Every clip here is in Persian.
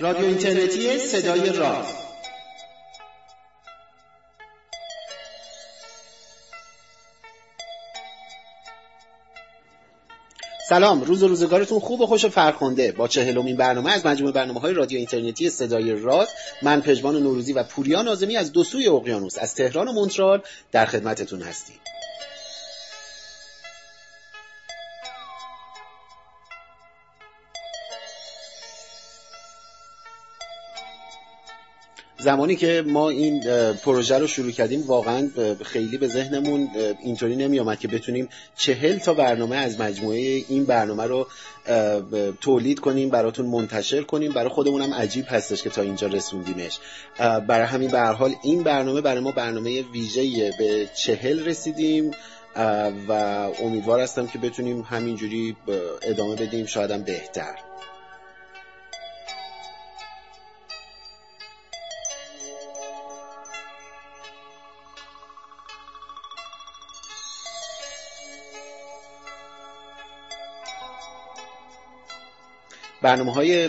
رادیو اینترنتی صدای راز سلام روز و روزگارتون خوب و خوش و فرخنده. با چهلمین برنامه از مجموعه برنامه های رادیو اینترنتی صدای راز من پژمان نوروزی و پوریا نازمی از دو سوی اقیانوس از تهران و مونترال در خدمتتون هستیم. زمانی که ما این پروژه رو شروع کردیم واقعا خیلی به ذهنمون اینطوری نمی آمد که بتونیم چهل تا برنامه از مجموعه این برنامه رو تولید کنیم براتون منتشر کنیم. برای خودمون هم عجیب هستش که تا اینجا رسوندیمش. برای همین به حال این برنامه برای ما برنامه ویژه‌ایه. به چهل رسیدیم و امیدوار هستم که بتونیم همینجوری ادامه بدیم. شاید بهتر. برنامه های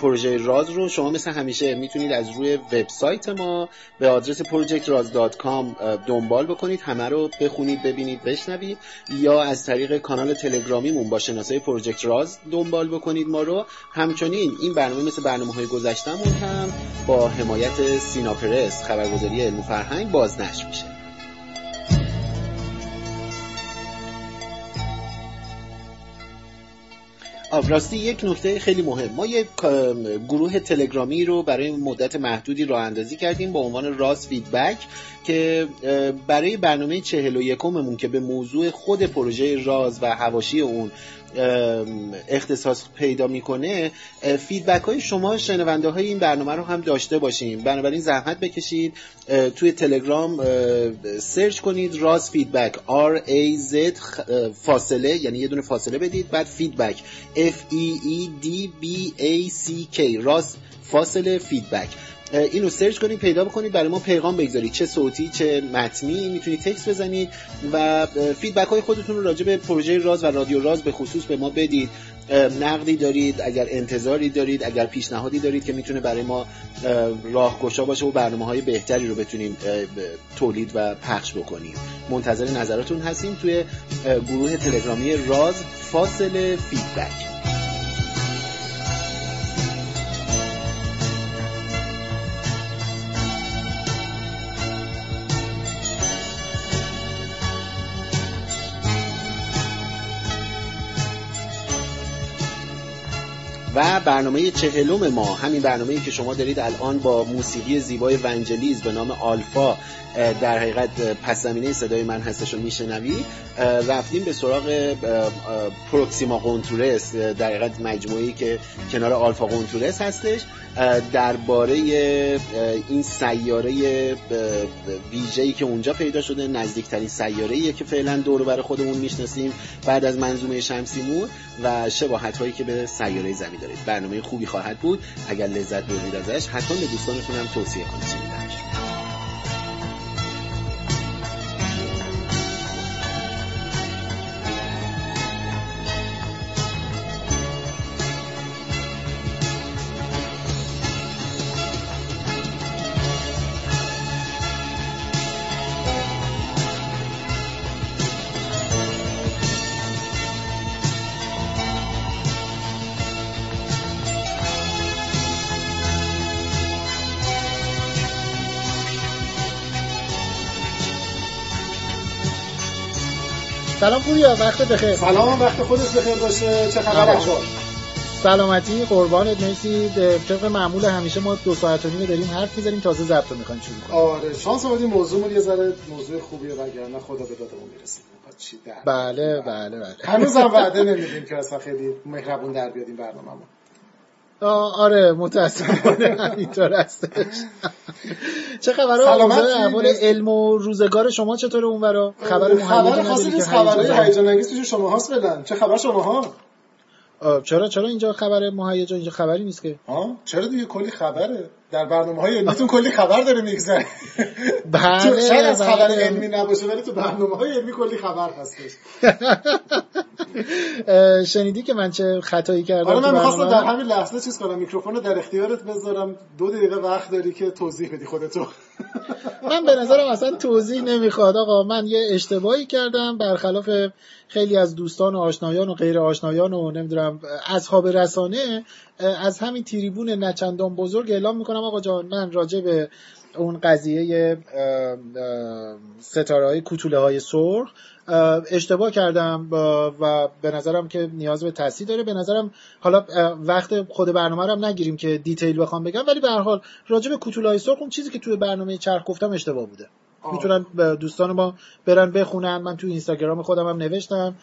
پروژه راز رو شما مثل همیشه می‌تونید از روی وبسایت ما به آدرس projectraz.com دنبال بکنید. همه رو بخونید ببینید بشنوید. یا از طریق کانال تلگرامیمون با شناسه پروژکت راز دنبال بکنید ما رو. همچنین این برنامه مثل برنامه های گذشتمون هم با حمایت سیناپرس خبرگزاری علم و فرهنگ بازنشر میشه. راستی یک نکته خیلی مهم. ما یک گروه تلگرامی رو برای مدت محدودی راه اندازی کردیم با عنوان راز feedback. که برای برنامه چهل و یکممون که به موضوع خود پروژه راز و حواشی اون اختصاص پیدا می‌کنه feedback های شما شنونده های این برنامه رو هم داشته باشیم. بنابراین زحمت بکشید توی تلگرام search کنید راز feedback R A Z فاصله یعنی یه دونه فاصله بدید بعد feedback F E E D B A C K راز فاصله feedback. اینو سرچ کنید پیدا بکنید برای ما پیغام بگذارید چه صوتی چه متنی می‌تونید تکس بزنید و feedback های خودتون رو راجع به پروژه راز و رادیو راز به خصوص به ما بدید. نقدی دارید اگر انتظاری دارید اگر پیشنهادی دارید که می‌تونه برای ما راهگشا باشه و برنامه های بهتری رو بتونیم تولید و پخش بکنیم. منتظر نظراتون هستیم توی گروه تلگرامی راز فاصله فیدبک و برنامه چهلم ما همین برنامه که شما دارید الان با موسیقی زیبای ونجلیز به نام آلفا در حقیقت پس زمینه صدای من هستش رو میشنوی. رفتیم به سراغ پروکسیما قونتورس در حقیقت مجموعی که کنار آلفا قونتورس هستش. درباره این سیاره ویژه‌ای که اونجا پیدا شده نزدیکترین سیاره که فعلا دور بر خودمون می‌شناسیم بعد از منظومه شمسیمون و شباهت هایی که به سیاره زمین دارید برنامه خوبی خواهد بود. اگر لذت بردید ازش حتما به دوستانتون هم توصیه کنید. سلام پوریا وقت بخیر؟ سلام وقت خودت بخیر باشه. چه خبر؟ سلامتی قربانت مرسی. طبق معمول همیشه ما دو ساعت و نیم داریم حرف می‌زنیم تازه ضبط رو می‌کنیم شروع کنیم. آره شانس آوردیم موضوعمون یه ذره موضوع خوبیه وگرنه خدا به دادمون می‌رسید بله بله بله. هنوزم وعده نمیدیم که اصلا خیلی مهربون در بیادیم برنامه‌مون. آره متاسفانه همینطور هستش. چه خبر؟ احوال علم و روزگار شما چطور اونورا خبر مهیجان خاصی نیست خبرهای هیجان انگیز توش شما هاست بدن. چه خبر شما ها چرا چرا اینجا خبر مهیجان اینجا خبری نیست که. ها چرا دیگه کلی خبره؟ در برنامه های علمیتون کلی خبر داره میگذره. بله شاید از خبر بله. علمی نباشه ولی تو برنامه های علمی کلی خبر هستش شنیدی که من چه خطایی کردم آره من می‌خواستم؟ در همین لحظه چیز کنم میکروفون رو در اختیارت بذارم. دو دقیقه وقت داری که توضیح بدی خودتو. من به نظرم اصلا توضیح نمی‌خواد. آقا من یه اشتباهی کردم برخلاف خیلی از دوستان و آشنایان و غیر آشنایان و نمی‌دونم اصحاب رسانه از همین تریبون نچندان بزرگ اعلام می‌کنم آقا جان من راجع به اون قضیه ستاره های کوتوله های سرخ اه، اشتباه کردم و به نظرم که نیاز به تصحیح داره. به نظرم حالا وقت خود برنامه رو هم نگیریم که دیتیل بخوام بگم ولی به هر حال راجع به کوتوله های سرخ اون چیزی که توی برنامه چرخ گفتم اشتباه بوده. آه. می‌تونن دوستان ما برن بخونن. من تو اینستاگرام خودم هم نوشتم.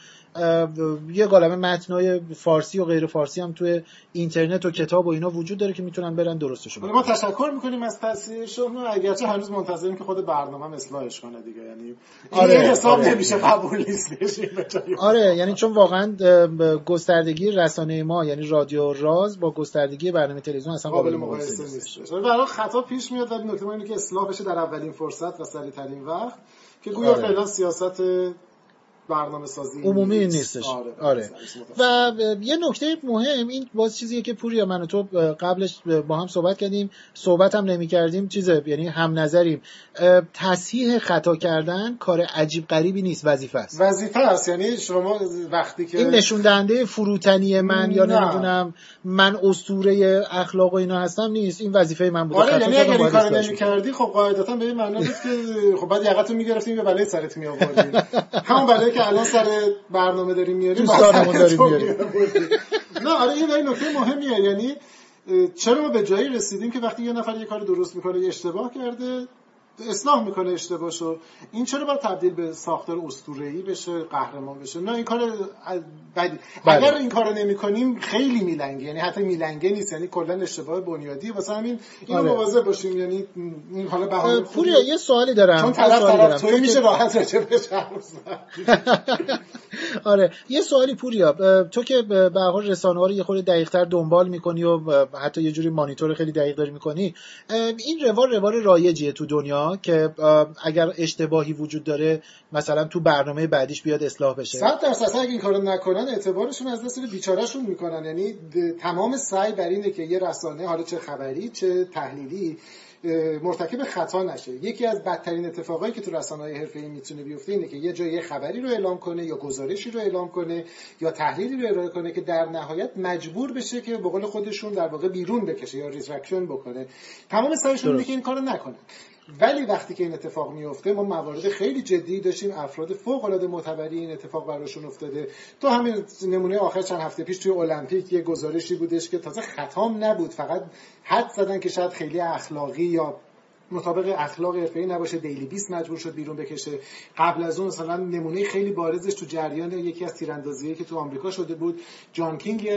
یه قالمه متنای فارسی و غیر فارسی هم توی اینترنت و کتاب و اینا وجود داره که می‌تونن برن درستشو ولی بکنن ما تشکر می‌کنیم از تصحیح شما اگرچه هنوز منتظریم که خود برنامه هم اصلاحش کنه دیگه یعنی آره، حساب آره. نمیشه قبول نیستش. آره یعنی چون واقعا گستردگی رسانه ما یعنی رادیو راز با گستردگی برنامه تلویزیون اصلا قابل مقایسه نیست برای خطا پیش میاد ولی نکته ما اینه که اصلاح بشه در اولین فرصت و سریع ترین وقت که گویا آره. فعلا سیاست برنامه سازی عمومی نیستش. آره, آره. و اه، یه نکته مهم این باز چیزیه که پوریا من و تو قبلش با هم صحبت کردیم صحبت هم نمی کردیم چیزه یعنی هم نظریم. تصحیح خطا کردن کار عجیب غریبی نیست وظیفه است. وظیفه است. یعنی شما وقتی که این نشون دهنده فروتنی من یا نه. نمی‌دونم من اسطوره اخلاق و اینا هستم نیست. این وظیفه من بوده. آره یعنی اگر این باید کار اصلاحش نمی کنم. کردی خب قاعدتا به این معنا بود که خب بعد یقتو می‌گرفتیم یه بلای سرت می آوردی همون بلایی که الان سر برنامه داریم میاریم دوستانمون داریم میاریم. نه آره این نکته مهمیه یعنی چرا ما به جایی رسیدیم که وقتی یه نفر یه کار درست می‌کنه یه اشتباه کرده اصلاح می‌کنه اشتباهشو این چرا باید تبدیل به ساختار اسطوره‌ای بشه قهرمان بشه؟ نه این کار بدی. بله. اگر این کارو نمی‌کنیم خیلی میلنگه. یعنی حتی میلنگه نیست یعنی کلا اشتباه بنیادی. واسه همین اینو آره. مواظب باشیم یعنی این حالا بهانه پوریا یه سوالی دارم. چون طرف سوالی طرف دارم. توی تو میشه راحت زد. آره. یه سوالی پوریا. تو که به به هر رسانه ها رو یه خورده دقیقتر دنبال می‌کنی و حتی یه جوری مانیتور خیلی دقیق داری می‌کنی این روال روال رایجیه تو دنیا؟ که اگر اشتباهی وجود داره مثلا تو برنامه بعدیش بیاد اصلاح بشه. صد درصد. اصلا اگه این کارو نکنن اعتبارشون از دست بیچارهشون می‌کنن. یعنی تمام سعی بر اینه که یه رسانه حالا چه خبری چه تحلیلی مرتکب خطا نشه. یکی از بدترین اتفاقایی که تو رسانه های حرفه‌ای می‌تونه بیفته اینه که یه جای خبری رو اعلام کنه یا گزارشی رو اعلام کنه یا تحلیلی رو ارائه کنه که در نهایت مجبور بشه که به قول خودشون در واقع بیرون بکشه یا retraction بکنه. تمام سعیشون اینه. که این کارو نکنن ولی وقتی که این اتفاق میفته ما موارد خیلی جدی داشتیم. افراد فوق العاده معتبری این اتفاق براشون افتاده. تو همین نمونه آخر چند هفته پیش توی المپیک یه گزارشی بودش که تازه خطام نبود. فقط حدس زدن که شاید خیلی اخلاقی یا مطابق اخلاق حرفه‌ای نباشه Daily Beast مجبور شد بیرون بکشه. قبل از اون مثلا نمونه خیلی بارزش تو جریان یکی از تیراندازیایی که تو آمریکا شده بود. جان کینگ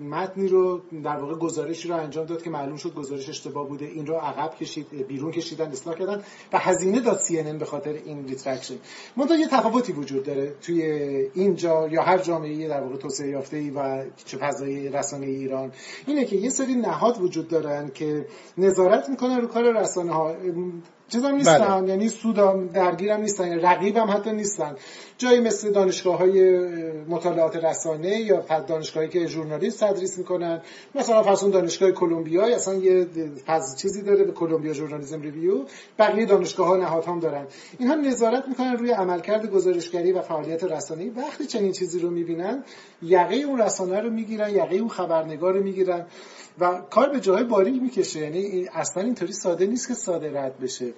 متنی رو در واقع گزارشی رو انجام داد که معلوم شد گزارش اشتباه بوده. این رو عقب کشید بیرون کشیدن اصلاح کردن و هزینه داد CNN به خاطر این retraction منتها یه تفاوتی وجود داره توی اینجا یا هر جامعه در واقع توسعه یافته و چه فضای رسانه ایران. اینه که یه سری نهاد وجود دارن که نظارت می‌کنن رو کار رسانه ها چیزام نیستن بله. یعنی سودام درگیرم نیستن یعنی رقیبم حتی نیستن. جایی مثل دانشگاه های مطالعات رسانه یا دانشگاهی که ژورنالیست تدریس می‌کنن. مثلا فرض کن دانشگاه کلمبیا اصلا یه فاز چیزی داره به کلمبیا ژورنالیسم ریویو. بقیه دانشگاه ها نهادها هم دارن. اینها نظارت می‌کنن روی عملکرد گزارشگری و فعالیت رسانه‌ای. وقتی چنین چیزی رو می‌بینن یقه اون رسانه رو می‌گیرن یقه اون خبرنگار رو می‌گیرن. و کار به جای باریک می‌کشه. یعنی اصلا اینطوری ساده نیست که ساده رد بشه.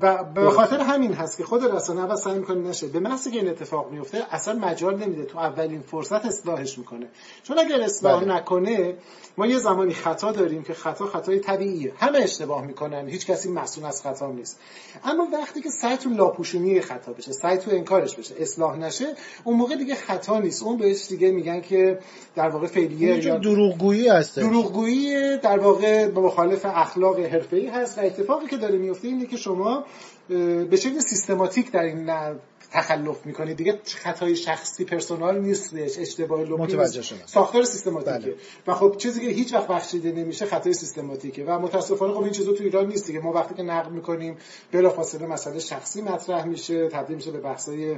و به خاطر همین هست که خود رسانه اول سعی می‌کنه نشه. به محضی که این اتفاق میفته اصلا مجال نمیده. تو اولین فرصت اصلاحش می‌کنه. چون اگر اصلاح بله. نکنه ما یه زمانی خطا داریم که خطا خطای طبیعیه. همه اشتباه می‌کنن. هیچ کسی مسئول از خطا نیست. اما وقتی که سعی تو لاپوشونی خطا بشه سعی تو انکارش بشه اصلاح نشه اون موقع دیگه خطا نیست. اون بهش دیگه میگن که در واقع فیلیه یه جور دروغگویی هست دروغگویی در واقع مخالف اخلاق حرفه‌ای هست و اتفاقی که داره میفته اینه که شما به شکل سیستماتیک در این تخلف می‌کنید. دیگه خطای شخصی پرسونال نیستش اشتباه لوپی ساختار سیستماتیکه. بله. و خب چیزی که هیچ وقت بخشیده نمیشه خطای سیستماتیکه. و متاسفانه خب این چیزا تو ایران نیست دیگه. ما وقتی که نقد می‌کنیم بلافاصله مسئله شخصی مطرح میشه تبدیل میشه به بحثای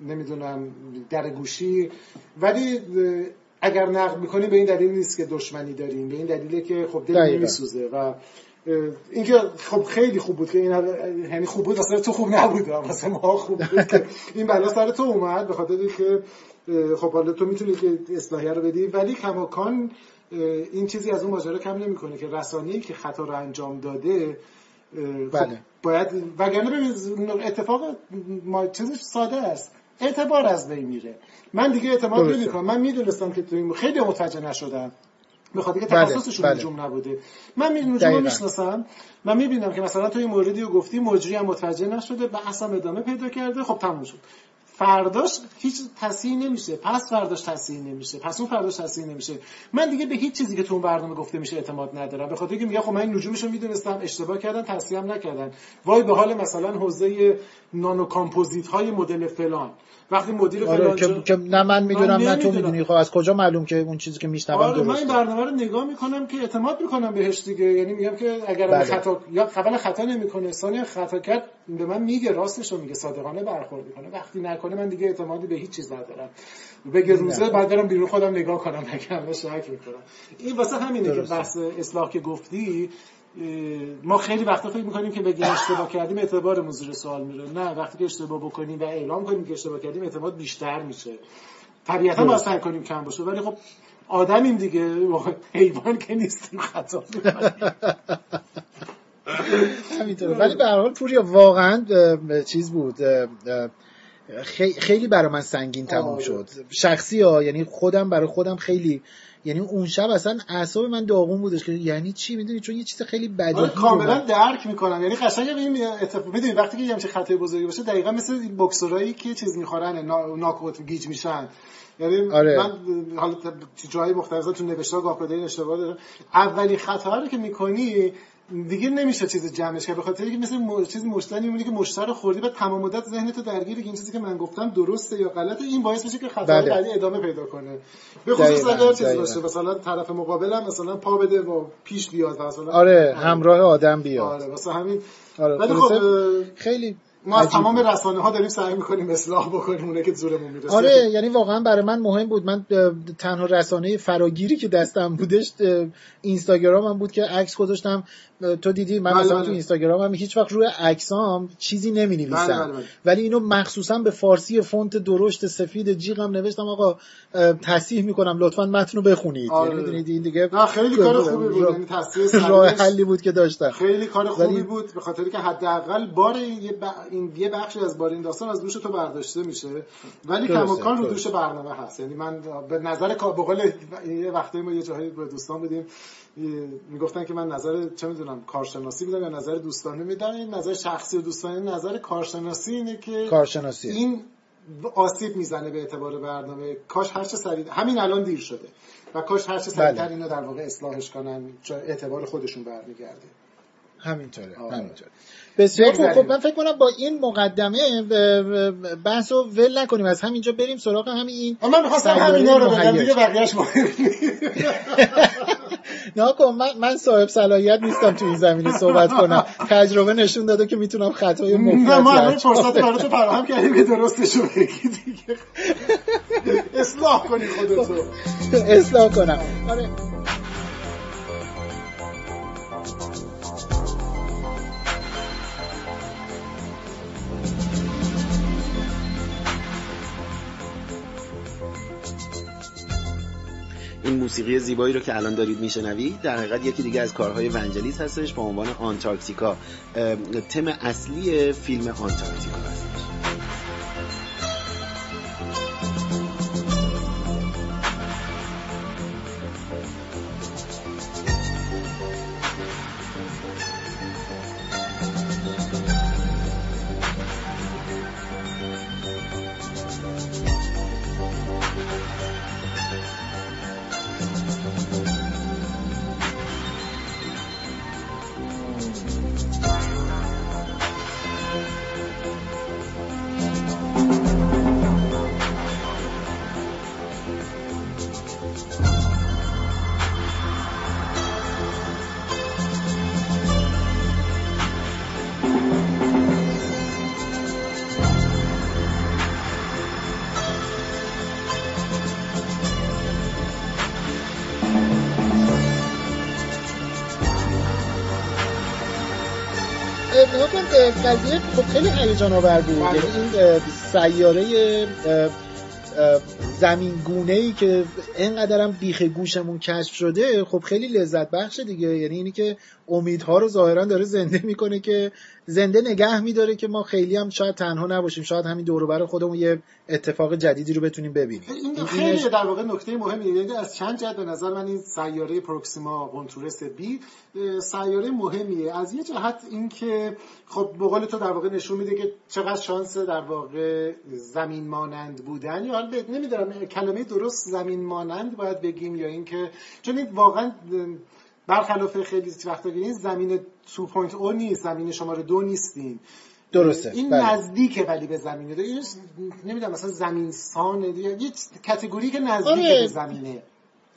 نمی‌دونم در گوشی. ولی اگر نقد می‌کنیم به این دلیل نیست که دشمنی داریم. به این دلیله که خب دل میسوزه و اینکه خب خیلی خوب بود که این یعنی خوب بود اصلا تو خوب نبود. واسه ما خوب بود که این بلا سر تو اومد به خاطر که خب حالا تو می‌تونی که اصلاحیه رو بدی ولی کماکان این چیزی از اون ماجرا کم نمی‌کنه که رسانه‌ای که خطا رو انجام داده خب بله. باید وگرنه ببین اتفاق ما چیزش ساده است. اعتبار از بین میره. من دیگه اعتماد نمی‌کنم. من می‌دونستم که تو این خیلی متوجه نشدم. به خاطر که بله، تخصصشون بله. نجوم نبوده. من می نجوم می‌شناسم. من می‌بینم که مثلا تو این موردی رو گفتی مجری هم متوجه نشده بحثم ادامه پیدا کرده. خب تموم شد. فرداش هیچ تصحیح نمیشه. پس فرداش تصحیح نمیشه. پس اون فرداش تصحیح نمیشه. من دیگه به هیچ چیزی که تو اون برنامه گفته میشه اعتماد ندارم. به خاطر که میگه خب من نجومشو می‌دونستم اشتباه کردن تصحیح هم نکردن. وای به حال مثلا حوزه نانو کامپوزیت های مدل فلان. وقتی مدیر آره که, که نه من می‌دونم نه تو می‌دونی. خب از کجا معلوم که اون چیزی که میشنوم آره من این برنامه رو نگاه می‌کنم که اعتماد می‌کنم بهش دیگه. یعنی میگم که اگر بله. خطا یا اول خطا نمی‌کنه ثانیا خطا کرد به من میگه راستش رو میگه صادقانه برخورد می‌کنه. وقتی نکنه من دیگه اعتمادی به هیچ چیز ندارم. بگه روزه بعد برم بیرون خودم نگاه کنم نگم شک می‌کنم. این واسه همینه که بحث اصلاح که گفتی ما خیلی وقتا فکر می‌کنیم که بگیم اشتباه کردیم اعتبارمون زیر سوال میره. نه وقتی که اشتباه بکنیم و اعلام کنیم که اشتباه کردیم اعتماد بیشتر میشه. طبیعتا ما سعی کنیم کم باشه. ولی خب آدمیم دیگه. حیوان که نیستیم خطا همینطوره. ولی به هر حال پوریا واقعا چیز بود. خیلی برای من سنگین تموم. شد. شخصی ها یعنی خودم برای خودم خیلی یعنی اون شب اصلا اعصاب من داغون بودش که یعنی چی می‌دونی؟ چون یه چیز خیلی بدی آره کاملا درک می‌کنم. یعنی قشنگ این اتفاق می‌دونی وقتی که یه همچین خطای بزرگی باشه دقیقا مثل بوکسورایی که چیز می‌خورن ناکوت گیج میشن. یعنی آره. من حالا جای مختلف تو نوشته گاه اشتباه دارم. اولی خطا رو که می‌کنی دیگه نمیشه چیز جمعش کرد به خاطر اینکه مثل م... چیز مشتری میمونه که مشتری خوردی و تمام مدت ذهنتو درگیر این چیزی که من گفتم درسته یا غلطه این باعث میشه که خطا بله. بعدی ادامه پیدا کنه. به خصوص اگر چیز باشه مثلا طرف مقابل هم مثلا پا بده و پیش بیاد مثلا آره همراه آدم بیاد. آره واسه همین. آره. ولی خب خیلی ما از تمام رسانه ها داریم سعی می‌کنیم اصلاح بکنیم اونه که زورمون می‌رسه. آره یعنی واقعا برای من مهم بود. من تنها رسانه فراگیری که دستم بودش اینستاگرام هم بود که عکس گذاشتم. تو دیدی من بله، مثلا بله. تو اینستاگرام هم هیچ وقت روی عکسام چیزی نمی نویسم بله، ولی اینو مخصوصا به فارسی فونت درشت سفید جیغم نوشتم آقا تصحیح می‌کنم لطفا متن رو بخونید آره. یعنی این دیگه نه خیلی کار خوبی بود. یعنی تصحیح راه حلی بود که داشتم. خیلی کار خوبی بود. به خاطر که حداقل بار این یه بخشی از بار این داستان از دوش تو برداشته میشه. ولی کماکان رو دوش برنامه هست. یعنی من به نظر به قول یه وقتی ما یه جایی به دوستان بدیم می‌گفتن که من نظر چه می‌دونم کارشناسی میدم یا نظر دوستانه میدم؟ این نظر شخصی و دوستانه نظر کارشناسی اینه که کارشناسی. این آسیب می‌زنه به اعتبار برنامه. کاش هر چه سریع همین الان دیر شده. و کاش هر چه سریعتر بله. اینو در واقع اصلاحش کنن چون اعتبار خودشون برمیگرده. همینطوره همینطوره. بسیار خوب خب من فکر کنم با این مقدمه بحث رو ول نکنیم. از همینجا بریم سراغ همین این من می‌خواستم همینا رو بگم دیگه بقیهش مهم نه من, من صاحب صلاحیت نیستم تو این زمینه صحبت کنم. تجربه نشون داده که می‌تونم خطای مفرطی نه ما الان فرصت تو فراهم کردیم که درستشو بگی دیگه. اصلاح کنی خودتو. اصلاح کنم. آره. این موسیقی زیبایی رو که الان دارید میشنوید در حقیقت یکی دیگه از کارهای ونجلیس هستش با عنوان آنتارکتیکا. تم اصلی فیلم آنتارکتیکا هستش. قضیه خب خیلی هیجان آور بود. یعنی این سیاره زمین گونه ای که اینقدرم بیخ گوشمون کشف شده خب خیلی لذت بخشه دیگه. یعنی اینی که امیدها رو ظاهرا داره زنده می‌کنه که زنده نگه میداره که ما خیلی هم شاید تنها نباشیم. شاید همین دور و بر خودمون یه اتفاق جدیدی رو بتونیم ببینیم. این خیلی در واقع نکته مهمیه. یعنی از چند جهت به نظر من این سیاره پروکسیما قنتورس بی سیاره مهمیه. از یه جهت اینکه خب به قول تو در واقع نشون میده که چقدر شانس در واقع زمین مانند بودن. یا نمی‌دونم کلمه درست زمین مانند باید بگیم یا اینکه چون این واقعا برخلاف خیلی وقتا این زمین 2.0 نیست زمین شماره دو نیستین درسته این بله. نزدیکه ولی به زمینه این نمی‌دونم مثلا زمین سانه یه کتگوری که نزدیک آره. به زمینه.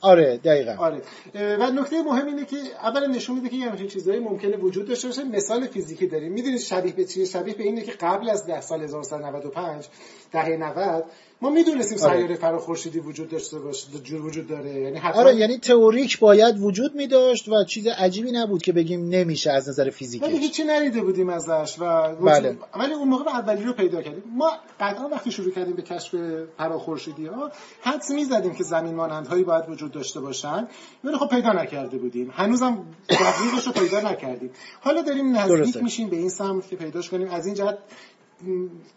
آره دقیقا. آره. و نکته مهم اینه که اولا نشون میده که یه همچین چیزایی ممکنه وجود داشته باشه. مثال فیزیکی داریم. می‌دونید شبیه به چیه شبیه به اینه که قبل از ده سال 1995 دهه 90 ما می‌دونستیم آره. سیاره فراخورشیدی وجود داشته باشه جور وجود داره یعنی حتما آره یعنی تئوریک باید وجود می داشت و چیز عجیبی نبود که بگیم نمیشه از نظر ولی فیزیکش هیچی ندیده بودیم ازش و بله. ولی اون موقع اولی رو پیدا کردیم ما قطعا وقتی شروع کردیم به کشف پراخورشیدی ها حدس می‌زدیم که زمین مانندهایی باید وجود داشته باشن ولی خب پیدا نکرده بودیم هنوزم دقیقش رو پیدا نکردیم حالا داریم نزدیک. میشیم به این سمت که پیداش کنیم از این جهت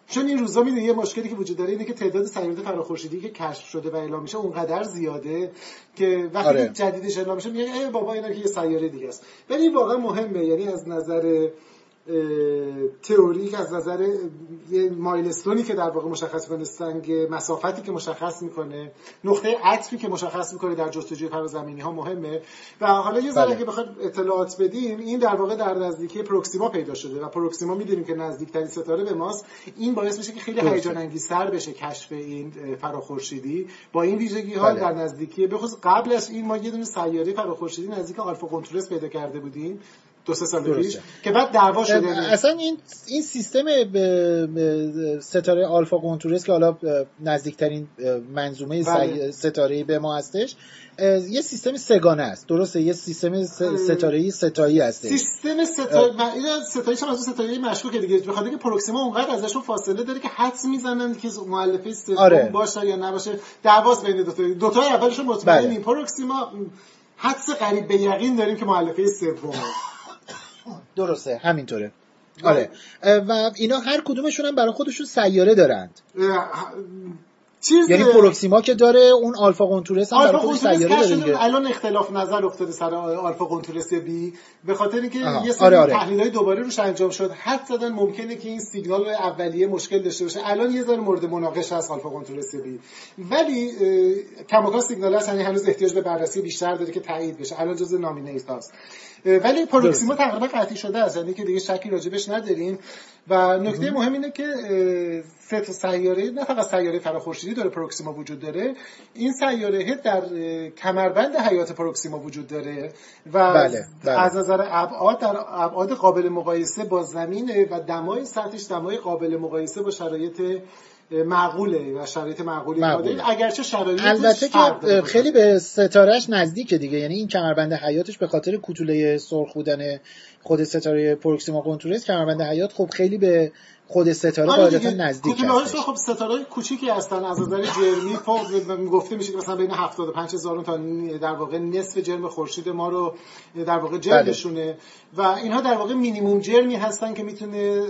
چون این روزا می‌دونی یه مشکلی که وجود داره اینه که تعداد سیارات فراخورشیدی که کشف شده و اعلام میشه اونقدر زیاده که وقتی آره. جدیدش اعلام میشه میگه ای بابا اینا که یه سیاره دیگه است ولی واقعا مهمه یعنی از نظر اه، تئوریک از نظر یه مایلستونی که در واقع مشخص کنه سنگ مسافتی که مشخص می‌کنه نقطه عطفی که مشخص می‌کنه در جستجوی فرازمینی ها مهمه و حالا یه ذره بله. اگه بخوایم اطلاعات بدیم این در واقع در نزدیکی پروکسیما پیدا شده و پروکسیما می‌دونیم که نزدیکترین ستاره به ماست این باعث میشه که خیلی. هیجان انگیزتر بشه کشف این فراخورشیدی با این ویژگی ها بله. در نزدیکی بخصوص قبل از این ما یه دونه سیاره فراخورشیدی نزدیک آلفا قنتورس پیدا کرده بودیم دو سه سال. پیش که بعد دعوا شده اصلا این این سیستم ستاره آلفا قنتورس که حالا نزدیکترین منظومه بله. ستاره به ما هستش یه سیستم سگانه است. درسته؟ یه سیستم ستاره ستایی هستش. سیستم این ستایش هم از ستاره مشکوکه دیگه؟ بخاطر که پروکسیما اونقدر ازشون فاصله داره که حدس می‌زنن که مؤلفه سوم آره. باشه یا نباشه. دعواست بین دو تا. دو تا اولشون مطمئنیم. بله. پروکسیما حدس قریب به یقین داریم که مؤلفه سومه. درسته همینطوره. آره. و اینا هر کدومشون هم برای خودشون سیاره دارند. چیز یعنی پروکسیما که داره اون آلفا قنتورس هم برای آلفا قنتورس سیاره داره دیگه. الان اختلاف نظر افتاده سر آلفا قنتورس بی. به خاطر اینکه. یه سری آره، آره. تحلیل‌های دوباره روش انجام شد. حد زدن ممکنه که این سیگنال اولیه مشکل داشته باشه. الان یه ذره مورد مناقشه هست آلفا قنتورس بی. ولی کماکان سیگنال هست یعنی هنوز احتیاج به بررسی بیشتر داره که تایید بشه. الان جزء نامینیت هست ولی پروکسیما تقریبا قطعی شده است. یعنی که دیگه شکی راجبش نداریم. و نکته مهم. اینه که سه تا سیاره نه فقط سیاره فراخورشیدی داره پروکسیما وجود داره. این سیاره در کمربند حیات پروکسیما وجود داره و بله، بله. از نظر ابعاد در ابعاد قابل مقایسه با زمینه و دمای سطحش دمای قابل مقایسه با شرایط معقوله و شرایط معقولی معقوله. مدل اگرچه شرایطش البته که. خیلی به ستارهش نزدیکه دیگه یعنی این کمربند حیاتش به خاطر کوتوله سرخ بودن خود ستاره پروکسیما قنتورس کمربند حیات خب خیلی به خود ستاره آره قاعدتا. نزدیک هستش خب ستاره کوچیکی هستن از نظر جرمی خب گفته میشه که مثلا بین 75 هزار تا در واقع نصف جرم خورشید ما رو در واقع جرمشونه و اینها در واقع مینیموم جرمی هستن که می‌تونه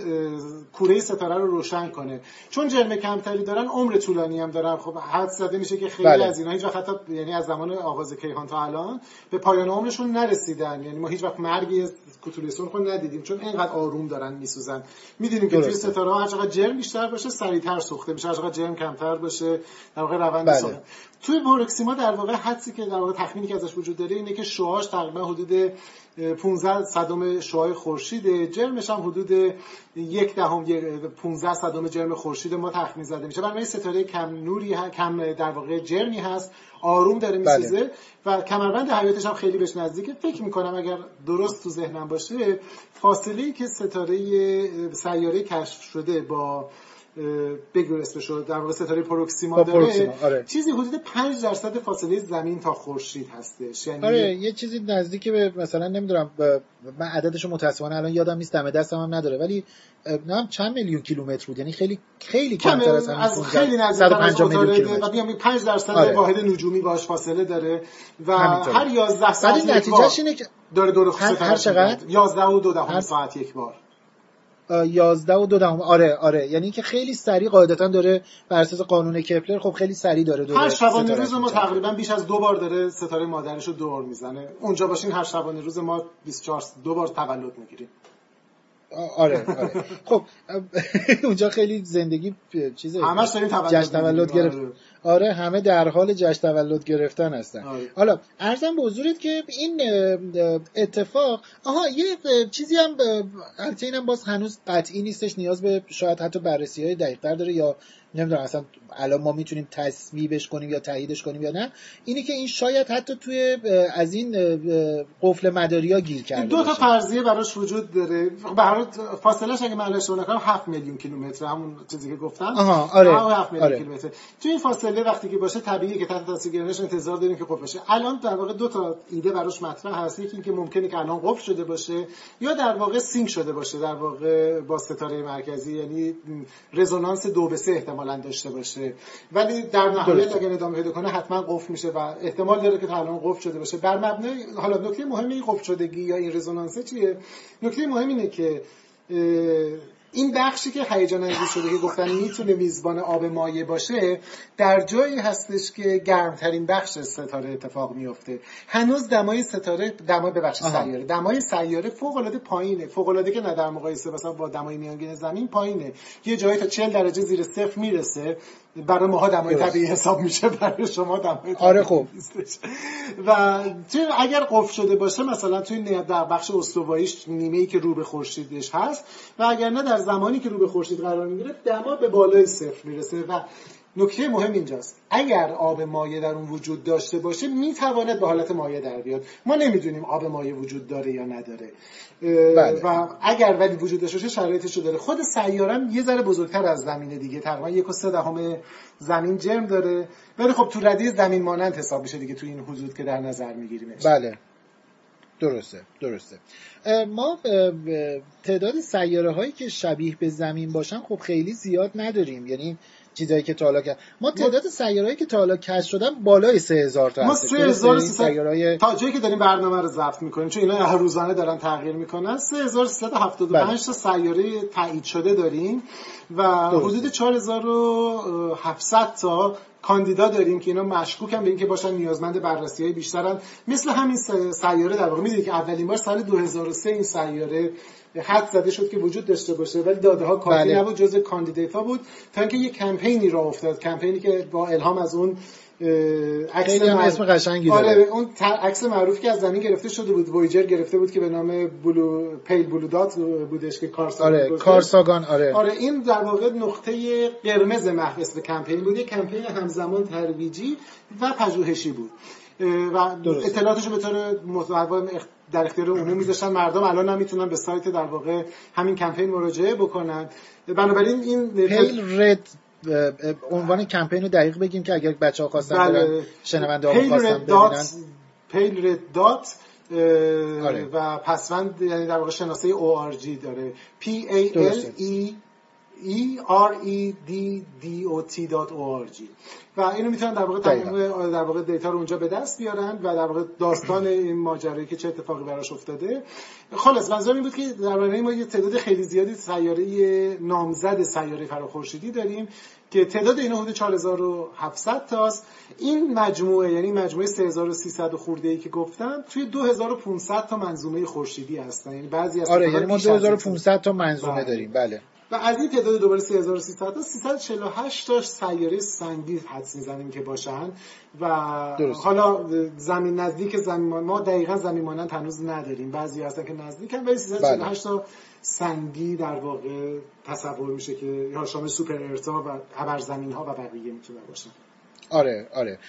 کوره ستاره رو روشن کنه چون جرم کمتری دارن عمر طولانی هم دارن خب حد زده میشه که خیلی بله. از اینها هیچ وقت حتی یعنی از زمان آغاز کیهان تا الان به پایان عمرشون نرسیدن یعنی ما هیچ وقت کوتوله سرخ رو ندیدیم چون اینقدر آروم دارن میسوزن می‌دونیم که توی. ستاره ها هر چقدر جرم بیشتر باشه سریعتر سوخته میشه. هر چقدر جرم کمتر باشه در واقع روند بله. سوخت توی پروکسیما در واقع حدسی که در واقع تخمینی که ازش وجود داره اینه که شعاعش تقریبا حدود اه، 15 صدم شعاع خورشیده. جرمش هم حدود یک دهم یک- 15 صدم جرم خورشید ما تخمین زده میشه. برای ستاره کم نوری ه- کم در واقع جرمی هست. آروم داره بله. میسوزه و کمربند حیاتش هم خیلی بهش نزدیکه فکر می‌کنم اگر درست تو ذهنم باشه فاصله ای که ستاره سیاره کشف شده با بگو اسمشو در واقع ستاره پروکسیما داره آره. چیزی حدود 5 درصد فاصله زمین تا خورشید هستش. یعنی آره یه چیزی نزدیک به مثلا نمی‌دونم من عددشو متاسفانه الان یادم نیست دم دستم هم نداره ولی نه چند میلیون کیلومتر بود؟ یعنی خیلی خیلی کمتر از از خیلی نزدیک از میلیون کیلومتر. و میگم 5 درصد آره. واحد نجومی باش فاصله داره و هر 11 ساعت نتیجهش اینه که داره دور هر, چقدر؟ 11 و 2 هر... ساعت یک بار. 11 و 2 دهم. آره آره. یعنی که خیلی سریع قاعدتا داره بر اساس قانون کپلر خب خیلی سریع داره دور هر شبانه روز ما تقریبا بیش از دو بار داره ستاره مادرش رو دور می‌زنه. اونجا باشین هر شبانه روز ما 24 دو بار تولد می‌گیریم. آره آره. خب اونجا خیلی زندگی چیز همش داریم تولد تولد گرفت. آره. همه در حال جشن تولد گرفتن هستن آره. حالا ارزم به حضورت که این اتفاق آها یه چیزی هم البته اینم باز هنوز قطعی نیستش نیاز به شاید حتی بررسی های دقیق داره یا نمی‌دونم اصلا الان ما می‌تونیم تصویبش کنیم یا تاییدش کنیم یا نه اینی که این شاید حتی توی از این قفل مداریا گیر کرده دو تا فرضیه براش وجود داره به فاصلهش اگه من اشتباه نکنم 7 میلیون کیلومتر همون چیزی که گفتم آها آره 7 میلیون آره. کیلومتر تو این فاصله وقتی که باشه طبیعیه که تحت تاثیر گرانش انتظار داریم که قفل بشه. الان در واقع دو تا ایده براش مطرح هست. یکی اینکه ممکنه که الان قفل شده باشه یا در واقع سینک شده باشه در واقع با ستاره مرکزی یعنی رزونانس دو به سه احتمالاً داشته باشه. ولی در نهایت اگر ادامه پیدا کنه حتما قفل میشه و احتمال داره که الان قفل شده باشه. بر مبنای حالا نکته مهم این قفل شدگی یا این رزونانس چیه؟ نکته مهم اینه که این بخشی که هیجان انگیز شده که گفتن می‌تونه میزبان آب مایع باشه در جایی هستش که گرمترین بخش ستاره اتفاق میفته هنوز دمای ستاره دمای ببخشید سیاره. دمای سیاره فوق العاده پایینه. فوق العاده که نه در مقایسه مثلا با دمای میانگین زمین پایینه. یه جایی تا 40 درجه زیر صفر می‌رسه. برای ماها دمای طبیعی حساب میشه برای شما دمای آره خوب و اگر قفل شده باشه مثلا توی در بخش استواییش نیمه ای که رو به خورشیدش هست و اگر نه در زمانی که رو به خورشید قرار می‌گیره دما به بالای صفر می‌رسه و نکته مهم اینجاست. اگر آب مایع در اون وجود داشته باشه می‌تواند به حالت مایع در بیاد. ما نمی‌دونیم آب مایع وجود داره یا نداره. بله. و اگر ولی وجود داشته باشه شرایطش داره. خود سیارم یه ذره بزرگتر از زمینه دیگه. تقریبا یک و سه دهم زمین جرم داره. ولی خب تو ردیف زمین مانند حساب میشه دیگه تو این حدود که در نظر میگیریمش. بله. درسته. درسته. ما تعداد سیاره هایی که شبیه به زمین باشن خب خیلی زیاد نداریم. یعنی چیزایی که تا حالا ما تعداد سیارهایی که تا حالا کشف شدن بالای 3000 تا هست. ما 3300 سیارهای تا جایی که داریم برنامه رو ضبط می‌کنیم چون اینا هر روزانه دارن تغییر می‌کنن. 3375 تا سیاره تایید شده داریم و حدود 4700 تا کاندیدا داریم که اینا مشکوکن به اینکه باشن نیازمند بررسی های بیشترن. مثل همین سیاره در واقع. می‌دونید که اولین بار سال 2003 این سیاره حدس زده شد که وجود داشته باشه ولی داده ها کافی بله. نبود جزء candidate ها بود. تا اینکه یه کمپینی را افتاد. کمپینی که با الهام از اون عکس هم اسم قشنگی داره. آره اون عکس معروفی که از زمین گرفته شده بود وویجر گرفته بود که به نام blue pale blue dot بودش که کارساگان آره کارساگان آره. آره این در واقع نقطه قرمز محو اسم کمپین بود. یه کمپین همزمان ترویجی و پژوهشی بود. و اطلاعاتش به طور در اختیار عمومی میذاشتن. مردم الان هم می‌تونن به سایت در واقع همین کمپین مراجعه بکنن. بنابراین این پیل رد عنوان کمپین رو دقیق بگیم که اگر بچه ها خواستن بله. شنونده ها خواستن ببینن پیل رد دات آره. و پسوند یعنی در واقع شناسه ORG داره P A L E E R E D D O T .org. و اینو می‌تونن در واقع در واقع دیتا رو اونجا به دست بیارن و در واقع داستان این ماجرایی که چه اتفاقی براش افتاده. خلاص منظورم این بود که در ما یه تعداد خیلی زیادی سیاره نامزد سیاره فراخورشیدی داریم که تعداد اینا حدود 4700 تاست. این مجموعه یعنی مجموعه 3300 خورده ای که گفتم توی 2500 تا منظومه خورشیدی هستن. یعنی بعضی از آره یعنی ما 2500 تا منظومه بله. داریم. بله. و از این تعداد دوباره 3300 تا 348 تا سیاره سنگی حدس می‌زنیم که باشن و درست. حالا زمین نزدیک زمین ما دقیقا زمین مانند هنوز نداریم بعضی هستن که نزدیکن ولی 348 تا سنگی در واقع تصور میشه که یا شامل سوپر ارتا و ابر زمین ها و بقیه می‌تونه باشن آره آره.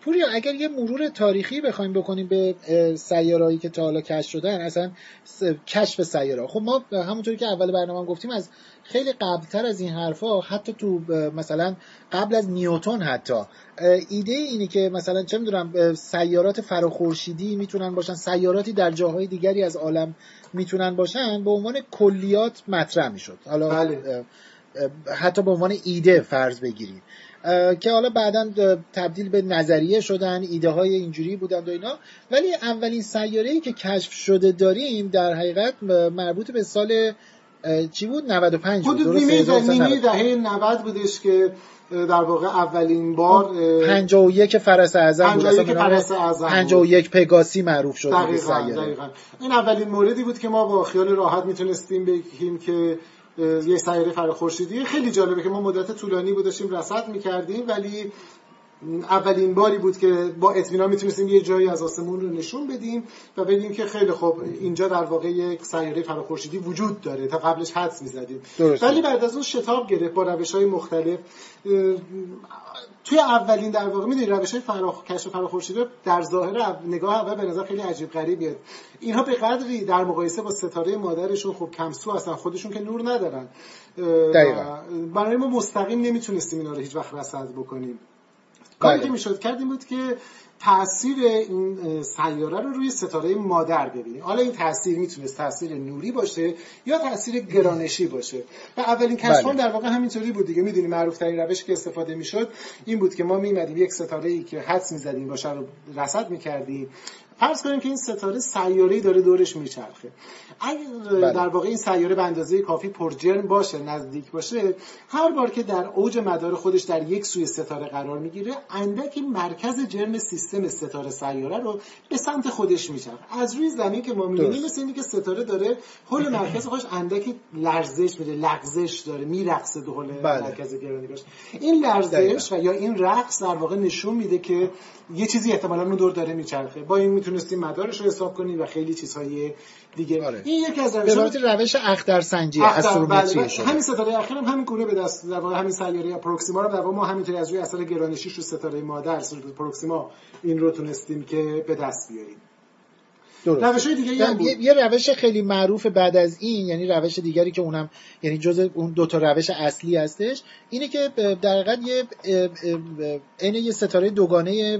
پوریا اگر یه مرور تاریخی بخوایم بکنیم به سیارهایی که تا حالا کشف شدن اصلا کشف سیاره. خب ما همونطوری که اول برنامه گفتیم از خیلی قبلتر از این حرفا حتی تو مثلا قبل از نیوتون حتی ایده اینه که مثلا چه می‌دونم سیارات فراخورشیدی می‌تونن باشن سیاراتی در جاهای دیگری از عالم می‌تونن باشن به عنوان کلیات مطرح می‌شد. حالا بله. حتی به عنوان ایده فرض بگیریم. که حالا بعدا تبدیل به نظریه شدن ایده های اینجوری بودن و اینا. ولی اولین سیاره ای که کشف شده داریم در حقیقت مربوط به سال چی بود؟ 95 بود نیمه دهه 90 بودش که در واقع اولین بار 51 فرس اعظم 51 فرس اعظم 51 پگاسی معروف شد دقیقاً, دقیقاً. این اولین موردی بود که ما با خیال راحت می‌تونستیم بگیم که یه سیاره فراخورشیدی خیلی جالبه که ما مدت طولانی بود داشتیم رصد می‌کردیم ولی اولین باری بود که با اطمینان می‌تونستیم یه جایی از آسمون رو نشون بدیم و بگیم که خیلی خوب اینجا در واقع یک سیاره فراخورشیدی وجود داره تا قبلش حدس می‌زدیم. ولی بعد از اون شتاب گرفت با روش های مختلف. توی اولین در واقع می‌دونی روش های فراخ... کشف فراخورشیدی در ظاهر نگاه اول به نظر خیلی عجیب غریبیه اینها به قدری در مقایسه با ستاره مادرشون خب کمسو هستن خودشون که نور ندارن. برای ما مستقیم نمی‌تونستیم اینا رو هیچ وقت رصد بکنیم. کاری که بله. می‌شد کردیم بود که تاثیر این سیاره رو روی ستاره مادر ببینیم حالا این تاثیر می‌تونست تاثیر نوری باشه یا تاثیر گرانشی باشه و اولین کشف بله. در واقع همینطوری بود دیگه می‌دونی معروف ترین روش که استفاده می‌شد این بود که ما میمدیم یک ستاره ای که حدس می‌زدیم باشه رو رصد می‌کردیم فرض کنیم که این ستاره سیاره‌ای داره دورش میچرخه. اگر بله. در واقع این سیاره به اندازه کافی پرجرم باشه نزدیک باشه هر بار که در اوج مدار خودش در یک سوی ستاره قرار می‌گیره اندکی مرکز جرم سیستم ستاره سیاره رو به سمت خودش میچرخه. از روی زمین که ما می‌بینیم مثل اینکه که ستاره داره حول مرکز خودش اندکی لرزش میده لغزش داره میرقصه دو حول بله. مرکز گرانیگاش این لرزش و یا این رقص در واقع نشون میده که یه چیزی احتمالاً اون دور داره میچرخه. با این می‌تونستیم مدارش رو حساب کنیم و خیلی چیزهای دیگه آره. این یکی از روش روش اختر سنجی استرومتری بله. همین ستاره اخیر هم همین گونه به دست در واقع همین سیاره پروکسیما رو در واقع ما همینطوری از روی اثر گرانشیش رو ستاره مادر پروکسیما این رو تونستیم که به دست بیاریم روش دیگه هم یه روش خیلی معروف بعد از این یعنی روش دیگری که اونم یعنی جز اون دو تا روش اصلی هستش اینه که در حقیقت یه عین یه ستاره دوگانه